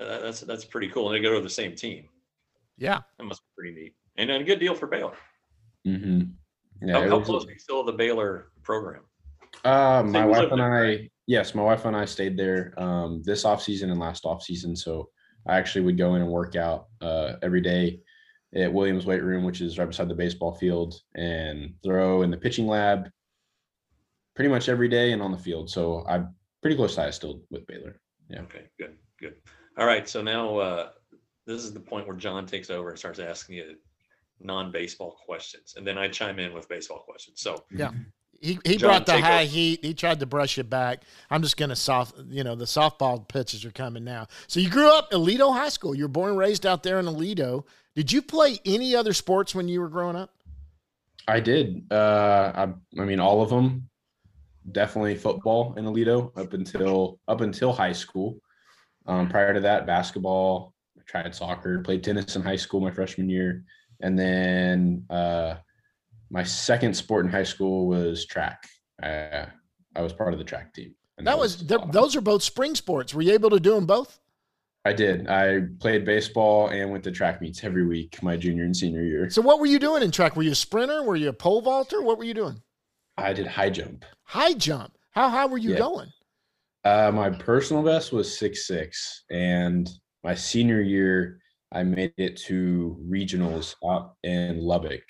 uh, that's that's pretty cool. And they go to the same team. yeah. That must be pretty neat. And a good deal for Baylor. hmm Yeah, how how was- close are you still the Baylor program? Uh, my wife and there, I, yes, my wife and I stayed there um, this off season and last off season. So I actually would go in and work out uh, every day at Williams Weight Room, which is right beside the baseball field, and throw in the pitching lab pretty much every day and on the field. So I'm pretty close to still with Baylor. Yeah. Okay, good, good. All right, so now uh, this is the point where John takes over and starts asking you non-baseball questions, and then I chime in with baseball questions. So yeah. He, he John, brought the high over. heat. He tried to brush it back. I'm just gonna soft. You know, the softball pitches are coming now. So you grew up Aledo High School. You were born and raised out there in Aledo. Did you play any other sports when you were growing up? I did. Uh, I, I mean, all of them. Definitely football in Aledo up until up until high school. Um, prior to that, basketball. I tried soccer. Played tennis in high school my freshman year, and then uh, my second sport in high school was track. I, I was part of the track team. and That was a th- lot of those are both spring sports. Were you able to do them both? I did. I played baseball and went to track meets every week my junior and senior year. So what were you doing in track? Were you a sprinter? Were you a pole vaulter? What were you doing? I did high jump. High jump. How high were you Yeah. going? Uh, my personal best was six six, and my senior year I made it to regionals up in Lubbock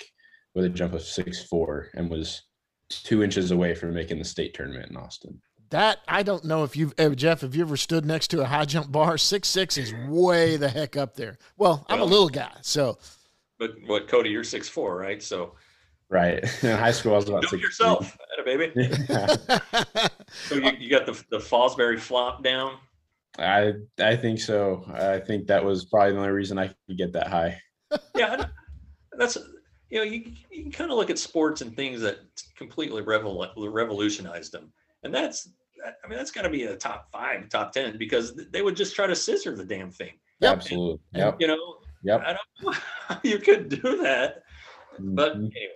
with a jump of six four, and was two inches away from making the state tournament in Austin. That I don't know if you've ever, Jeff, if you ever stood next to a high jump bar, six six is way the heck up there. Well, I'm a little guy, so but what Cody, you're six four, right? So Right *laughs* in high school, I was about do it six. yourself, Atta baby. *laughs* *laughs* So you, you got the the Fosbury flop down. I I think so. I think that was probably the only reason I could get that high. *laughs* Yeah, that's you know you you can kind of look at sports and things that completely revol- revolutionized them, and that's I mean, that's got to be a top five, top ten, because they would just try to scissor the damn thing. Yep. Absolutely. Yep. You know, Yep. I don't know how you could do that. But Mhm. anyway,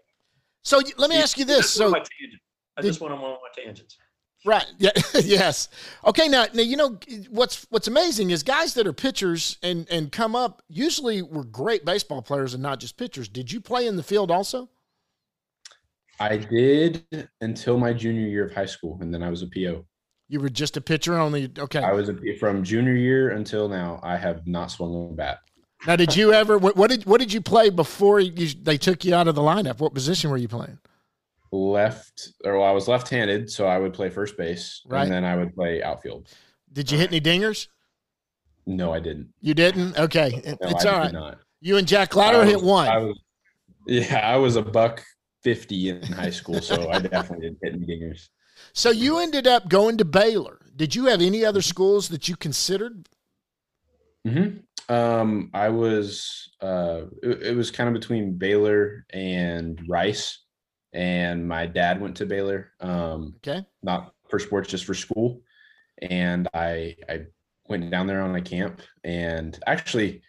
So let me ask you this. So of my tangents. I did- just went on one of my tangents. Right. *laughs* Yeah. yes. Okay. Now, now, you know what's what's amazing is guys that are pitchers and and come up usually were great baseball players and not just pitchers. Did you play in the field also? I did until my junior year of high school, and then I was a PO. You were just a pitcher only. Okay. I was a from junior year until now. I have not swung a bat. Now, did you ever? What, what did what did you play before you, they took you out of the lineup? What position were you playing? Left, or well, I was left-handed, so I would play first base, Right. and then I would play outfield. Did you hit any dingers? No, I didn't. You didn't. Okay, No, it's I all did not. You and Jack I hit one. I was, yeah, I was a buck fifty in high school, so I definitely didn't hit any dingers. so you ended up going to Baylor. Did you have any other schools that you considered? hmm Um, I was uh, it, it was kind of between Baylor and Rice, and my dad went to Baylor. Um, Okay. not for sports, just for school, and I I went down there on a camp, and actually,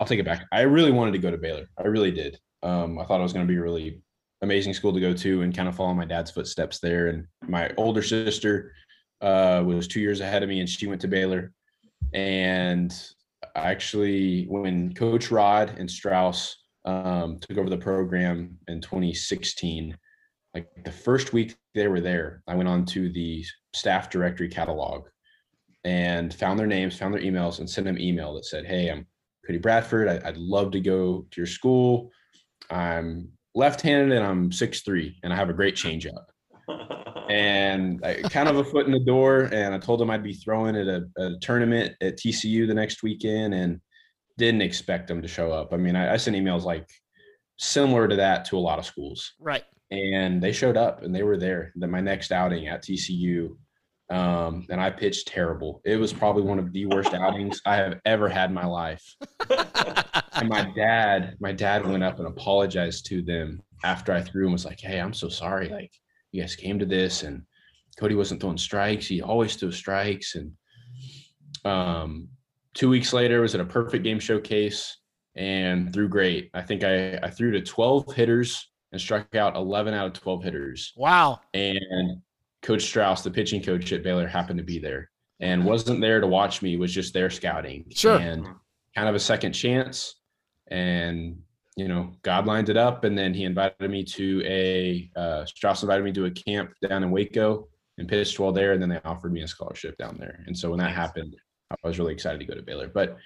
I'll take it back. I really wanted to go to Baylor. I really did. Um, I thought it was going to be a really amazing school to go to and kind of follow my dad's footsteps there. And my older sister uh, was two years ahead of me, and she went to Baylor. And actually, when Coach Rod and Strauss um, took over the program in 2016, like the first week they were there, I went on to the staff directory catalog and found their names, found their emails, and sent them an email that said, "Hey, I'm Cody Bradford. I, I'd love to go to your school. I'm left-handed and I'm 6'3", and I have a great changeup." and I, *laughs* kind of a foot in the door. And I told him I'd be throwing at a, a tournament at TCU the next weekend, and didn't expect them to show up. I mean, I, I sent emails like similar to that to a lot of schools, Right. and they showed up and they were there. Then my next outing at TCU, um, and I pitched terrible. It was probably one of the worst outings I have ever had in my life. *laughs* And my dad, my dad went up and apologized to them after I threw and was like, "Hey, I'm so sorry. Like, you guys came to this, and Cody wasn't throwing strikes. He always threw strikes." And um, two weeks later, was at a perfect game showcase and threw great. I think I I threw to 12 hitters and struck out 11 out of 12 hitters. Wow. And Coach Strauss, the pitching coach at Baylor, happened to be there and wasn't there to watch me. Was just there scouting. Sure. And kind of a second chance and you know god lined it up and then he invited me to a uh, strauss invited me to a camp down in waco and pitched while there and then they offered me a scholarship down there and so when that happened i was really excited to go to baylor but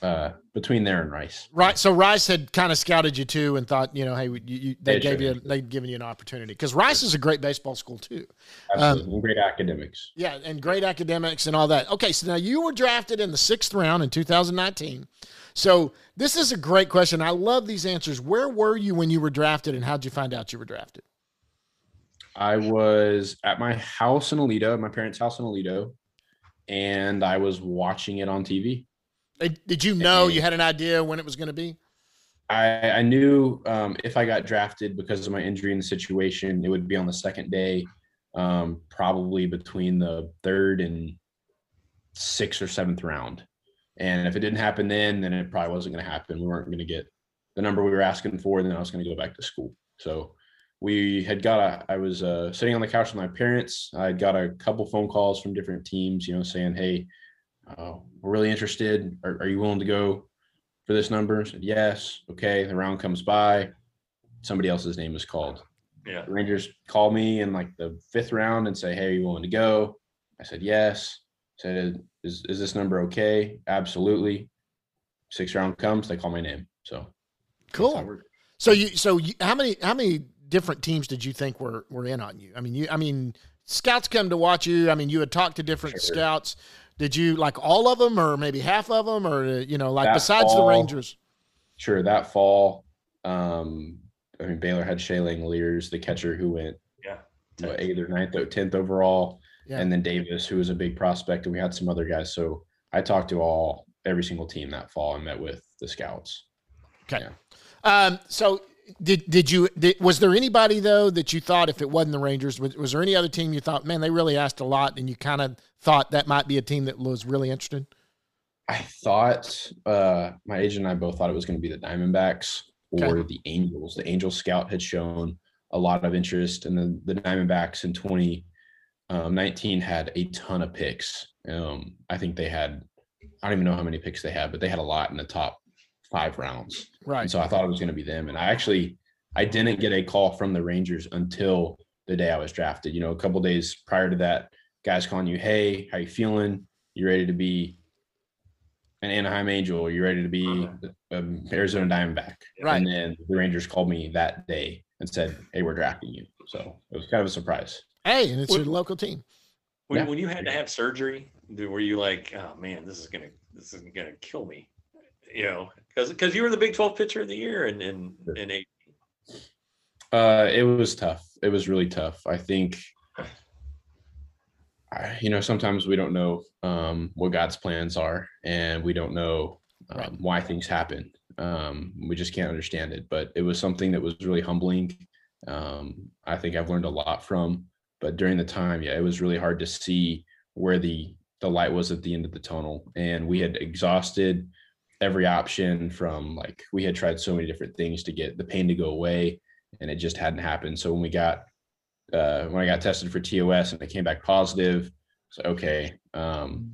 uh, between there and rice Right. So Rice had kind of scouted you too and thought, you know, hey, you, you, they gave you, they'd given you an opportunity because Rice is a great baseball school too. absolutely and great academics Yeah, and great academics and all that. Okay, so now you were drafted in the sixth round in 2019. So this is a great question. I love these answers. Where were you when you were drafted, and how'd you find out you were drafted? i was at my house in aledo my parents house in aledo and i was watching it on tv Did did you know you had an idea when it was going to be? I, I knew um, if I got drafted because of my injury in the situation, it would be on the second day, um, probably between the third and sixth or seventh round. And if it didn't happen then, then it probably wasn't going to happen. We weren't going to get the number we were asking for, and then I was going to go back to school. So we had got a, I was uh, sitting on the couch with my parents. I had got a couple phone calls from different teams, you know, saying, Hey, uh, we're really interested. Are, are you willing to go for this number? I said, yes. Okay. The round comes by. Somebody else's name is called. yeah. The Rangers call me in like the fifth round and say, Hey, are you willing to go? I said, yes. I said, is, is this number okay? Absolutely. Sixth round comes, they call my name. So that's how it Cool. So you, so you, how many, how many different teams did you think were were in on you? I mean, you, I mean, scouts come to watch you. I mean, you had talked to different Sure. scouts. Did you like all of them, or maybe half of them, or you know, like That besides the Rangers? Sure. That fall, um, I mean, Baylor had Shea Langeliers, the catcher who went Yeah. what, eighth or ninth or tenth overall, Yeah. and then Davis, who was a big prospect, and we had some other guys. So I talked to all every single team that fall and met with the scouts. Okay. Um, so Did did you did, was there anybody though that you thought if it wasn't the Rangers was, was there any other team you thought man they really asked a lot and you kind of thought that might be a team that was really interested? I thought uh, my agent and I both thought it was going to be the Diamondbacks or Okay. the Angels. The Angel Scout had shown a lot of interest, and then the Diamondbacks in 2019 had a ton of picks. Um, I think they had, I don't even know how many picks they had, but they had a lot in the top five rounds. Right. And so I thought it was going to be them. And I actually, I didn't get a call from the Rangers until the day I was drafted. You know, a couple days prior to that, guys calling you, "Hey, how you feeling? You ready to be an Anaheim Angel? You ready to be um, Arizona Diamondback?" Right. And then the Rangers called me that day and said, "Hey, we're drafting you." So it was kind of a surprise. Hey, and it's What- your local team. When, Yeah. when you had to have surgery, were you like, oh man, this is gonna this is gonna kill me? You know, because because you were the Big Twelve pitcher of the year and in in eight. Uh, it was tough. It was really tough. I think, I, you know, sometimes we don't know um, what God's plans are, and we don't know um, Right. why things happen. Um, we just can't understand it. But it was something that was really humbling. Um, I think I've learned a lot from. But during the time, yeah, it was really hard to see where the the light was at the end of the tunnel, and we had exhausted every option from like we had tried so many different things to get the pain to go away and it just hadn't happened. So when we got uh, when I got tested for TOS and it came back positive, so okay, um,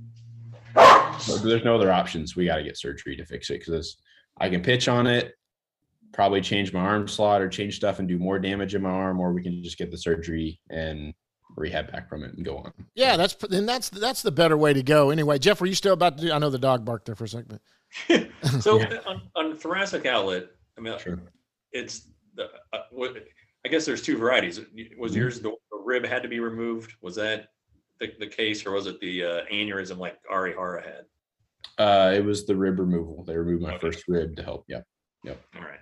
but there's no other options. We got to get surgery to fix it because I can pitch on it, probably change my arm slot or change stuff and do more damage in my arm, or we can just get the surgery and rehab back from it and go on. Yeah, that's and that's that's the better way to go. Anyway, Jeff, were you still about to do? I know the dog barked there for a second. *laughs* so Yeah. on, on thoracic outlet, I mean, Sure. it's the uh, what I guess there's two varieties. Was Mhm. yours the, the rib had to be removed? Was that the, the case, or was it the uh, aneurysm like Arihara had? Uh, it was the rib removal. They removed my Okay. first rib to help. Yeah. Yep. All right.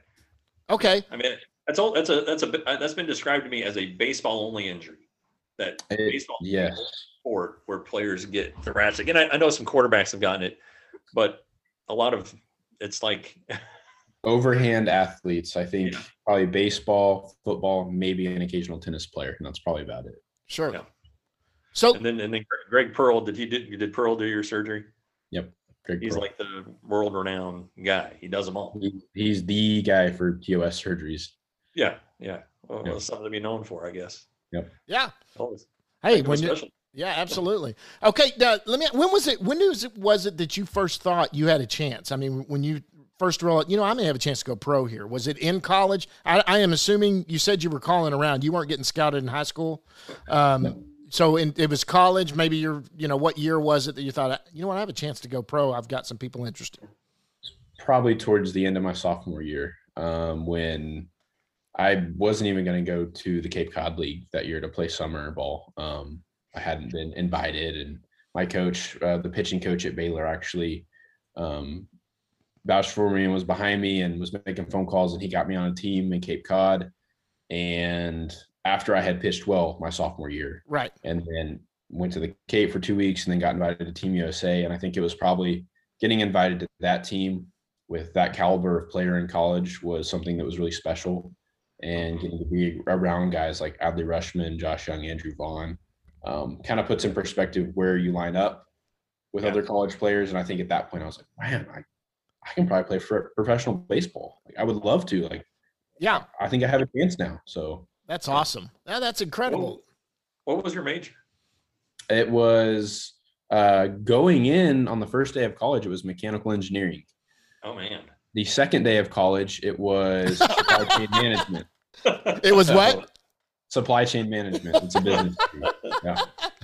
Okay, I mean, that's all. That's a that's a uh, that's been described to me as a baseball only injury. That It- baseball is a yes. sport where players get thoracic, and I, I know some quarterbacks have gotten it, but a lot of it's like *laughs* overhand athletes. I think Yeah. probably baseball, football, maybe an occasional tennis player, and that's probably about it. sure. Yeah. So and then and then Greg Pearl did you did you did Pearl do your surgery? Yep. Greg He's Pearl. like the world renowned guy. He does them all. He- he's the guy for TOS surgeries. Yeah, yeah. Well, Yeah. something to be known for, I guess. Yep. Yeah, Always. hey, Make him when you special. Yeah, absolutely. Okay, now let me. When was it? When was it? Was it that you first thought you had a chance? I mean, when you first roll, you know, I may have a chance to go pro here. Was it in college? I, I am assuming you said you were calling around. You weren't getting scouted in high school. Um, So in, it was college. Maybe you're, you know, what year was it that you thought, you know what, I have a chance to go pro. I've got some people interested. Probably towards the end of my sophomore year, um, when I wasn't even going to go to the Cape Cod League that year to play summer ball. Um, I hadn't been invited, and my coach, uh, the pitching coach at Baylor, actually um, vouched for me and was behind me and was making phone calls, and he got me on a team in Cape Cod. And after I had pitched well my sophomore year, Right. and then went to the Cape for two weeks and then got invited to Team USA. And I think it was probably getting invited to that team with that caliber of player in college was something that was really special. And getting to be around guys like Adley Rutschman, Josh Jung, Andrew Vaughn um, kind of puts in perspective where you line up with Yeah. other college players. And I think at that point I was like, man, I, I can probably play for professional baseball. Like, I would love to. Like, Yeah. I think I have a chance now. So That's awesome. Yeah, that's incredible. What, what was your major? It was uh, going in on the first day of college. It was mechanical engineering. Oh man. The second day of college, it was *laughs* supply chain management. It was what? Supply chain management. It's a business. *laughs* Yeah,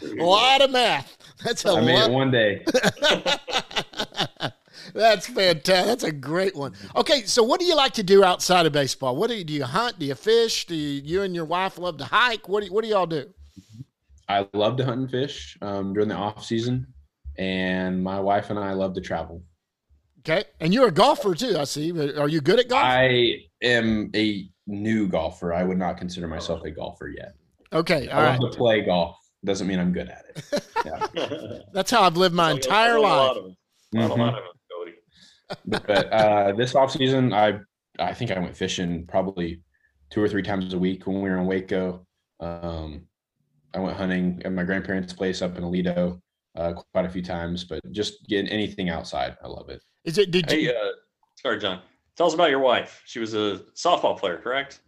A lot of math. That's a I made it one day. *laughs* That's fantastic. That's a great one. Okay, so what do you like to do outside of baseball? What do you do? You hunt? Do you fish? Do you, you and your wife love to hike? What do what do y'all do? I love to hunt and fish um, during the off season, and my wife and I love to travel. Okay, and you're a golfer too. I see. Are you good at golf? I am a new golfer. I would not consider myself a golfer yet. okay, all I right. love to play golf. Doesn't mean I'm good at it. *laughs* Yeah. That's how I've lived my Like entire a life. lot of them. A a Mhm. lot of them, Cody. but uh, this off season, I I think I went fishing probably two or three times a week when we were in Waco. Um, I went hunting at my grandparents' place up in Aledo uh, quite a few times, but just getting anything outside, I love it. Is it? Did Hey, you? uh, sorry, John. Tell us about your wife. She was a softball player, correct?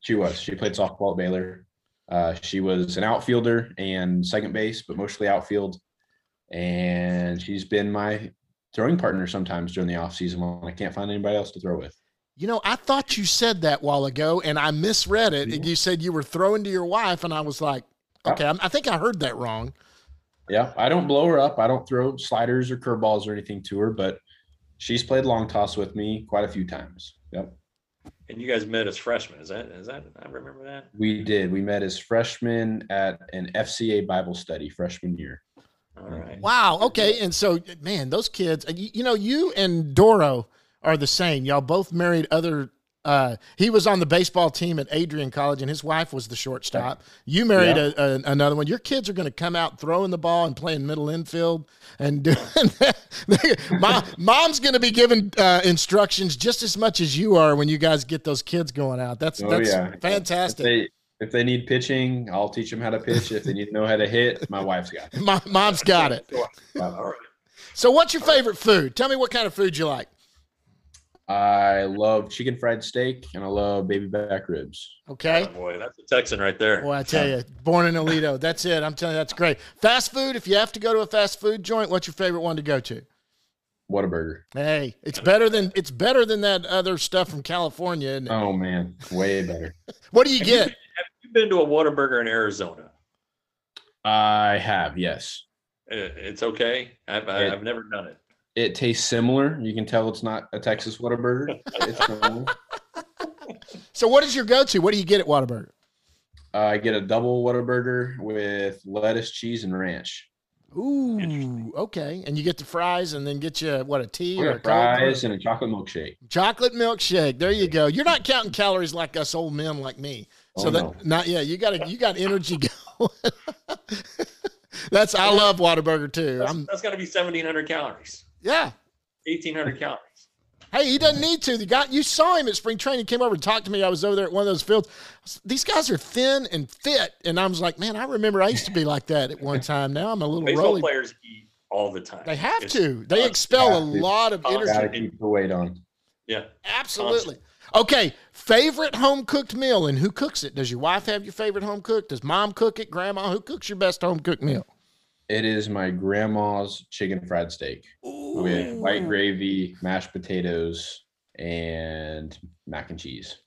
She was. She played softball at Baylor. Uh, she was an outfielder and second base, but mostly outfield. And she's been my throwing partner sometimes during the off season when I can't find anybody else to throw with. You know, I thought you said that while ago, and I misread it. And you said you were throwing to your wife, and I was like, okay, I'm- I think I heard that wrong. Yeah, I don't blow her up. I don't throw sliders or curveballs or anything to her, but she's played long toss with me quite a few times. Yep. And you guys met as freshmen. Is that is that I remember that? We did. We met as freshmen at an FCA Bible study freshman year. All right. Mm-hmm. Wow. Okay. And so, man, those kids, you, you know, you and Dorow are the same. Y'all both married other. Uh, he was on the baseball team at Adrian College, and his wife was the shortstop. You married Yeah. a, a, another one. Your kids are going to come out throwing the ball and playing middle infield, and doing that. *laughs* Mom, mom's going to be giving uh, instructions just as much as you are when you guys get those kids going out. That's Oh, that's yeah. If fantastic. they if they need pitching, I'll teach them how to pitch. If they need to know how to hit, my wife's got it. *laughs* Mom, mom's got it. *laughs* So, what's your favorite food? Tell me what kind of food you like. I love chicken fried steak and I love baby back ribs. Okay. Oh, boy, that's a Texan right there. Boy, I tell you, born in Aledo. *laughs* That's it. I'm telling you, that's great. Fast food. If you have to go to a fast food joint, what's your favorite one to go to? Whataburger. Hey, it's better than it's better than that other stuff from California. isn't it? Oh man, way better. *laughs* What do you get? You, have you been to a Whataburger in Arizona? I have, yes. It's okay. I've I- It- I've never done it. It tastes similar. You can tell it's not a Texas Whataburger. It's *laughs* normal. So, what is your go-to? What do you get at Whataburger? Uh, I get a double Whataburger with lettuce, cheese, and ranch. Ooh, okay. And you get the fries, and then get you what a tea or a fries Coke? and a chocolate milkshake. chocolate milkshake. There you go. You're not counting calories like us old men like me. So Oh, that no. not yeah. You got you got energy *laughs* going. *laughs* That's I love Whataburger too. That's, I'm that's got to be 1,700 calories, yeah. 1,800 calories. Hey, he doesn't need to. The guy you saw him at spring training, came over and talked to me. I was over there at one of those fields. These guys are thin and fit, and I was like, man, I remember I used to be like that at one time. Now I'm a little Baseball rolly. players eat all the time. They have It's to. They constant. expel a lot of Constant. energy. Gotta keep the weight on. Yeah. Absolutely. Okay, favorite home cooked meal and who cooks it? Does your wife have your favorite home cooked? Does mom cook it? Grandma? Who cooks your best home cooked meal? It is my grandma's chicken fried steak with white gravy, mashed potatoes, and mac and cheese.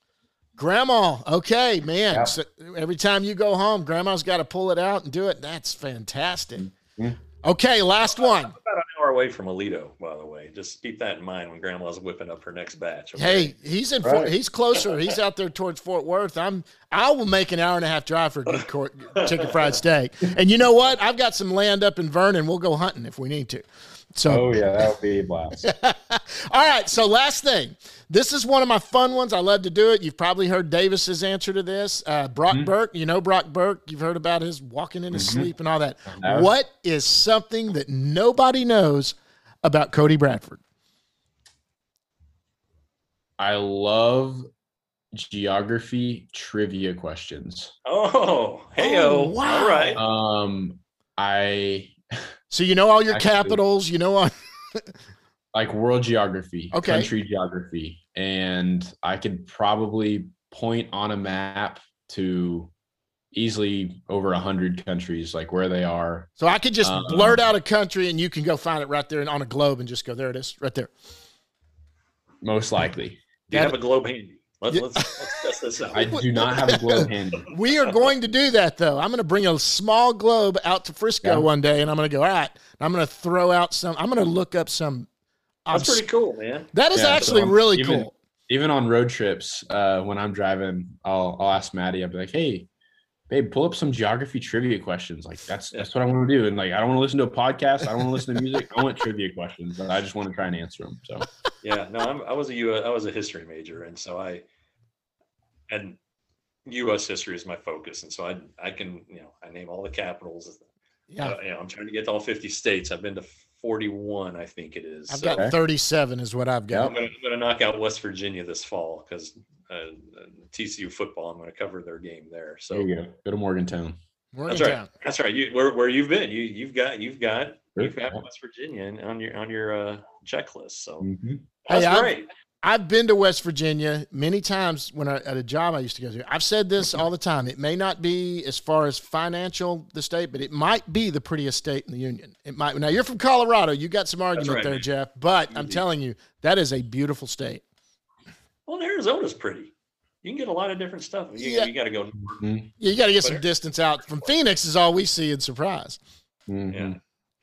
Grandma. Okay, man. Yeah. So every time you go home, grandma's got to pull it out and do it. That's fantastic. Mhm. Okay, last one. About an hour away from Aledo, by the way. Just keep that in mind when Grandma's whipping up her next batch. okay? Hey, he's in. Fort, he's closer. He's out there towards Fort Worth. I'm. I will make an hour and a half drive for a good court, *laughs* chicken fried steak. And you know what? I've got some land up in Vernon. We'll go hunting if we need to. So Oh yeah, that would be a blast. *laughs* All right. So last thing, this is one of my fun ones. I love to do it. You've probably heard Davis's answer to this. Uh, Brock Burke. You know Brock Burke. You've heard about his walking in his sleep and all that. have. What is something that nobody knows about Cody Bradford? I love geography trivia questions. Oh, hey, Oh, oh, wow. All right. Um, I So you know all your Actually- capitals. You know all. *laughs* like world geography, Okay. country geography, and I could probably point on a map to easily over a hundred countries, like where they are. So I could just Um, blurt out a country and you can go find it right there and on a globe and just go there it is right there. Most likely, Do you have a globe handy? Let's, Yeah. let's, let's test this out. I *laughs* do not have a globe handy. We are going to do that though. I'm going to bring a small globe out to Frisco Yeah. one day and I'm going to go, all right, I'm going to throw out some, I'm going to look up some. That's obs- pretty cool, man. That is Yeah, actually I'm really even- cool. Even on road trips, uh, when I'm driving, I'll I'll ask Maddie. I'll be like, "Hey, babe, pull up some geography trivia questions. Like that's that's what I want to do. And like, I don't want to listen to a podcast. I don't want to listen to music. I want trivia questions. But I just want to try and answer them. So Yeah, no, I'm, I was a U. I was a history major, and so I and U.S. history is my focus, and so I I can you know I name all the capitals. Yeah. Uh, you know, I'm trying to get to all 50 states. I've been to 41, I think it is. I've So got 37 is what I've got. gonna, I'm gonna knock out West Virginia this fall because TCU football. I'm gonna cover their game there. So There you go. Go to Morgantown. Morgantown. that's right. That's right. You where, where you've been. You you've got you've got you've got West Virginia on your on your uh, checklist. So Mhm. that's Hey, I've- great. I've been to West Virginia many times when I at a job I used to go to. I've said this all the time. It may not be as far as financial the state, but it might be the prettiest state in the union. It might. Now you're from Colorado. You got some argument right, there. Jeff. But I'm telling you, that is a beautiful state. Well, and Arizona's pretty. You can get a lot of different stuff. You, Yeah. you got to go. Mhm. Yeah, you got to get some distance out from Phoenix. Is all we see in Surprise. Mhm. Yeah,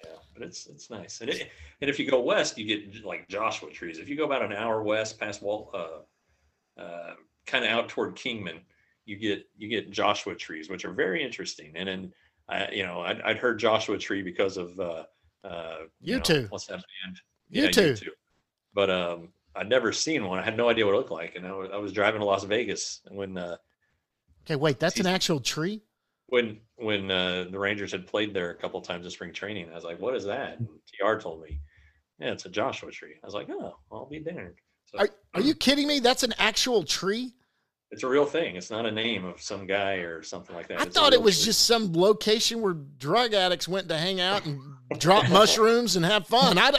yeah, but it's it's nice. And it, and if you go west, you get like Joshua trees. If you go about an hour west past Walt, uh, uh, kind of out toward Kingman, you get you get Joshua trees, which are very interesting. And then I, you know, I'd, I'd heard Joshua tree because of uh, uh, You know, too. What's that band? You Yeah, too. But um, I'd never seen one. I had no idea what it looked like, and I was, I was driving to Las Vegas when uh, Okay, wait, that's an actual tree. when when uh, the Rangers had played there a couple times in spring training. I was like, "What is that?" And TR told me, "Yeah, it's a Joshua tree." I was like, "Oh, I'll be darned." So Are, are you kidding me? That's an actual tree. It's a real thing. It's not a name of some guy or something like that. I It's thought it was tree. just some location where drug addicts went to hang out and drop *laughs* mushrooms and have fun. I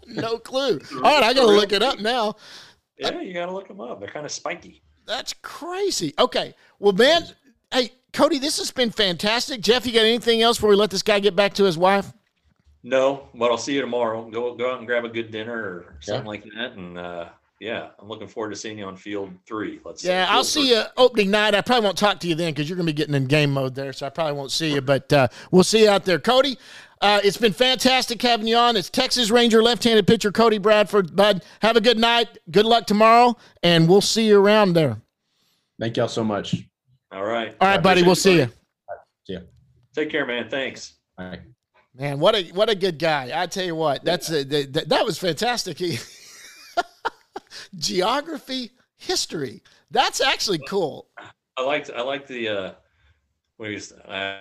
*laughs* no clue. All right, I got to look it up now. Yeah, you got to look them up. They're kind of spiky. That's crazy. Okay, well, man, hey Cody, this has been fantastic. Jeff, you got anything else before we let this guy get back to his wife? No, but I'll see you tomorrow. Go go out and grab a good dinner or something like that. And uh, yeah, I'm looking forward to seeing you on field three. Let's. say, Yeah, I'll see three. you opening night. I probably won't talk to you then because you're going to be getting in game mode there, so I probably won't see you. But uh, we'll see you out there, Cody. Uh, it's been fantastic having you on. It's Texas Ranger left-handed pitcher Cody Bradford. Bud, have a good night. Good luck tomorrow, and we'll see you around there. Thank y'all so much. All right. All right, buddy. We'll see you. buddy. Take care, man. Thanks. All right. Man, what a what a good guy! I tell you what, that's a, that, that was fantastic. He- *laughs* Geography, history. That's actually cool. I liked I liked the uh when he was I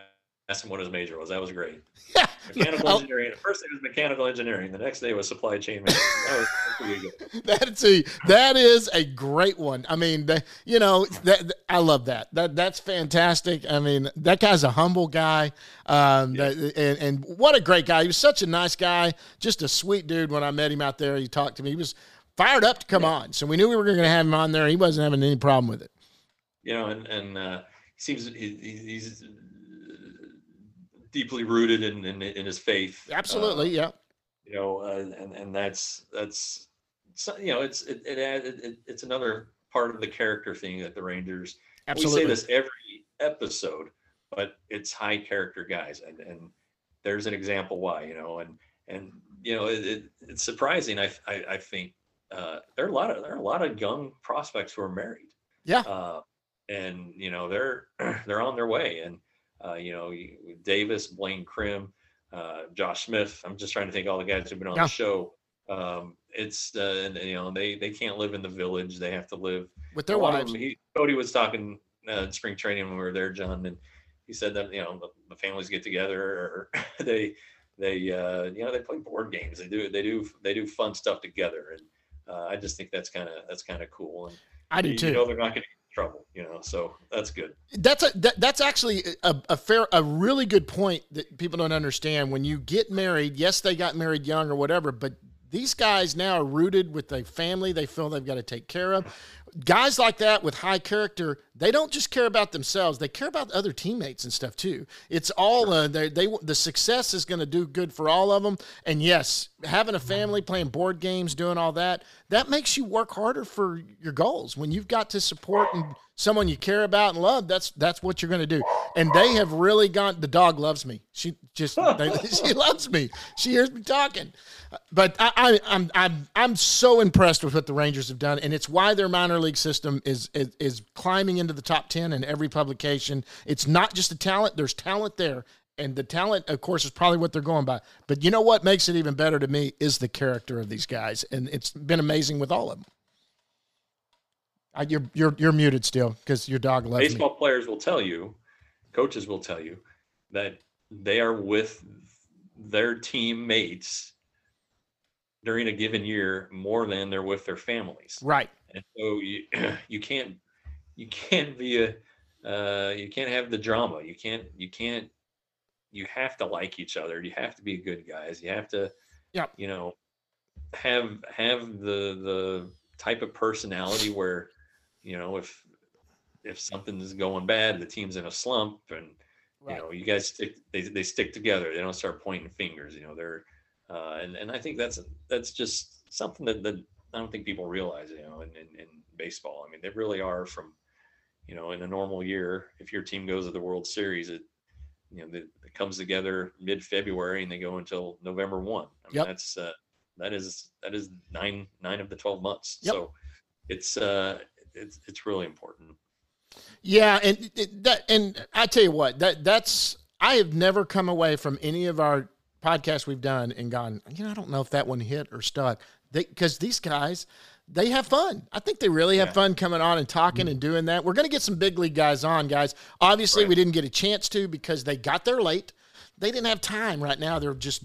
asked him what his major was. That was great. *laughs* Yeah. Mechanical I'll- engineering. First day was mechanical engineering. The next day was supply chain management. That was, that's pretty good. *laughs* That's a that is a great one. I mean, the, you know, that I love that. That that's fantastic. I mean, that guy's a humble guy, um, that, and and what a great guy. He was such a nice guy, just a sweet dude. When I met him out there, he talked to me. He was fired up to come on, so we knew we were going to have him on there. He wasn't having any problem with it. You know, and and uh, he seems he, he- he's uh, deeply rooted in, in in his faith. Absolutely, Uh, yeah. you know, uh, and and that's that's you know it's it, it, it, it it's another part of the character thing that the Rangers Absolutely. We say this every episode, but it's high character guys, and and there's an example why, you know, and and you know, it, it's surprising. I I, I think uh, there are a lot of there are a lot of young prospects who are married. Yeah. Uh, and you know they're *clears throat* they're on their way, and uh, you know Davis, Blaine Crim, uh, Josh Smith. I'm just trying to think all the guys who've been on Yeah. the show. Um, it's uh, and, you know they they can't live in the village; they have to live with their a lot of wives. them- he, Cody was talking uh, in spring training when we were there, John, and he said that you know the, the families get together or *laughs* they they uh, you know they play board games. They do they do they do fun stuff together, and uh, I just think that's kind of that's kind of cool. And I do you, too. you know they're not going to get in trouble, you know, so that's good. That's a that, that's actually a, a fair a really good point that people don't understand when you get married yes they got married young or whatever but these guys now are rooted with a family they feel they've got to take care of guys like that with high character they don't just care about themselves they care about other teammates and stuff too it's all uh, they, they the success is going to do good for all of them and yes having a family playing board games doing all that that makes you work harder for your goals. When you've got to support and someone you care about and love that's that's what you're going to do. And they have really gone the dog loves me. She just *laughs* they, *laughs* she loves me. She hears me talking. But I, I, I'm I'm I'm so impressed with what the Rangers have done, and it's why their minor league system is, is is climbing into the top ten in every publication. It's not just the talent; there's talent there, and the talent, of course, is probably what they're going by. But you know what makes it even better to me is the character of these guys, and it's been amazing with all of them. Uh, you're you're you're muted still because your dog loves me. Baseball players will tell you, coaches will tell you that they are with their teammates during a given year more than they're with their families. Right. And so you *clears throat* you can't you can't be a uh, you can't have the drama. You can't you can't you have to like each other. You have to be good guys. You have to Yep. you know have have the the type of personality where you know if if something's going bad, the team's in a slump and Right. you know you guys stick they, they stick together. They don't start pointing fingers, you know, they're uh, and and I think that's that's just something that, that I don't think people realize, you know, in, in, in baseball. I mean, they really are from, you know, in a normal year, if your team goes to the World Series, it, you know, it comes together mid February and they go until November one. I mean, Yep. that's uh, that is that is nine nine of the twelve months. Yep. So it's uh, it's it's really important. Yeah, and it- that and I tell you what, that that's I have never come away from any of our podcasts we've done and gone, you know, I don't know if that one hit or stuck. Because these guys they have fun. I think they really have Yeah. fun coming on and talking and mm-hmm. doing that. We're going to get some big league guys on, guys. Obviously, Right. we didn't get a chance to because they got there late. They didn't have time right now. They're just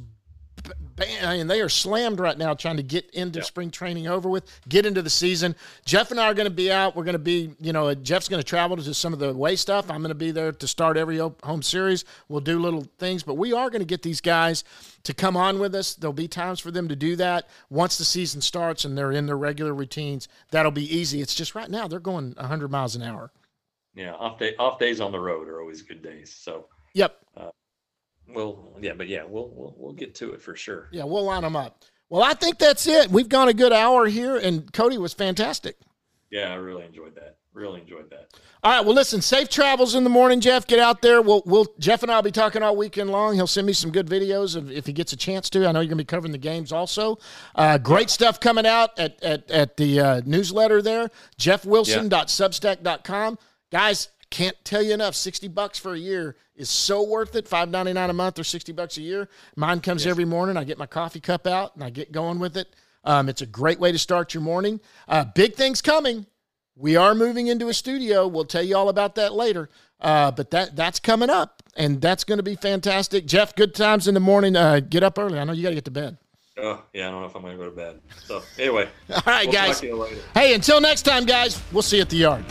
b- bam, and they are slammed right now trying to get into Yeah. spring training over with, get into the season. Jeff and I are going to be out. We're going to be, you know, Jeff's going to travel to some of the away stuff. I'm going to be there to start every home series. We'll do little things, but we are going to get these guys to come on with us. There'll be times for them to do that once the season starts and they're in their regular routines. That'll be easy. It's just right now they're going 100 miles an hour. Yeah, off day off days on the road are always good days. So Yep. Uh, we'll yeah, but yeah, we'll we'll we'll get to it for sure. Yeah, we'll line them up. Well, I think that's it. We've gone a good hour here, and Cody was fantastic. Yeah, I really enjoyed that. Really enjoyed that. All right. Well, listen. Safe travels in the morning, Jeff. Get out there. We'll, we'll Jeff and I'll be talking all weekend long. He'll send me some good videos of, if he gets a chance to. I know you're going to be covering the games also. Uh, great stuff coming out at at, at the uh, newsletter there. JeffWilson.substack.com. Guys, can't tell you enough. Sixty bucks for a year is so worth it. Five ninety nine a month or sixty bucks a year. Mine comes every morning. I get my coffee cup out and I get going with it. Um, it's a great way to start your morning. Uh, big things coming. We are moving into a studio. We'll tell you all about that later. Uh, but that that's coming up, and that's going to be fantastic. Jeff, good times in the morning. Uh, get up early. I know you got to get to bed. Oh yeah, I don't know if I'm gonna go to bed. So anyway, *laughs* All right, we'll guys. talk to you later. Hey, until next time, guys. We'll see you at the yard.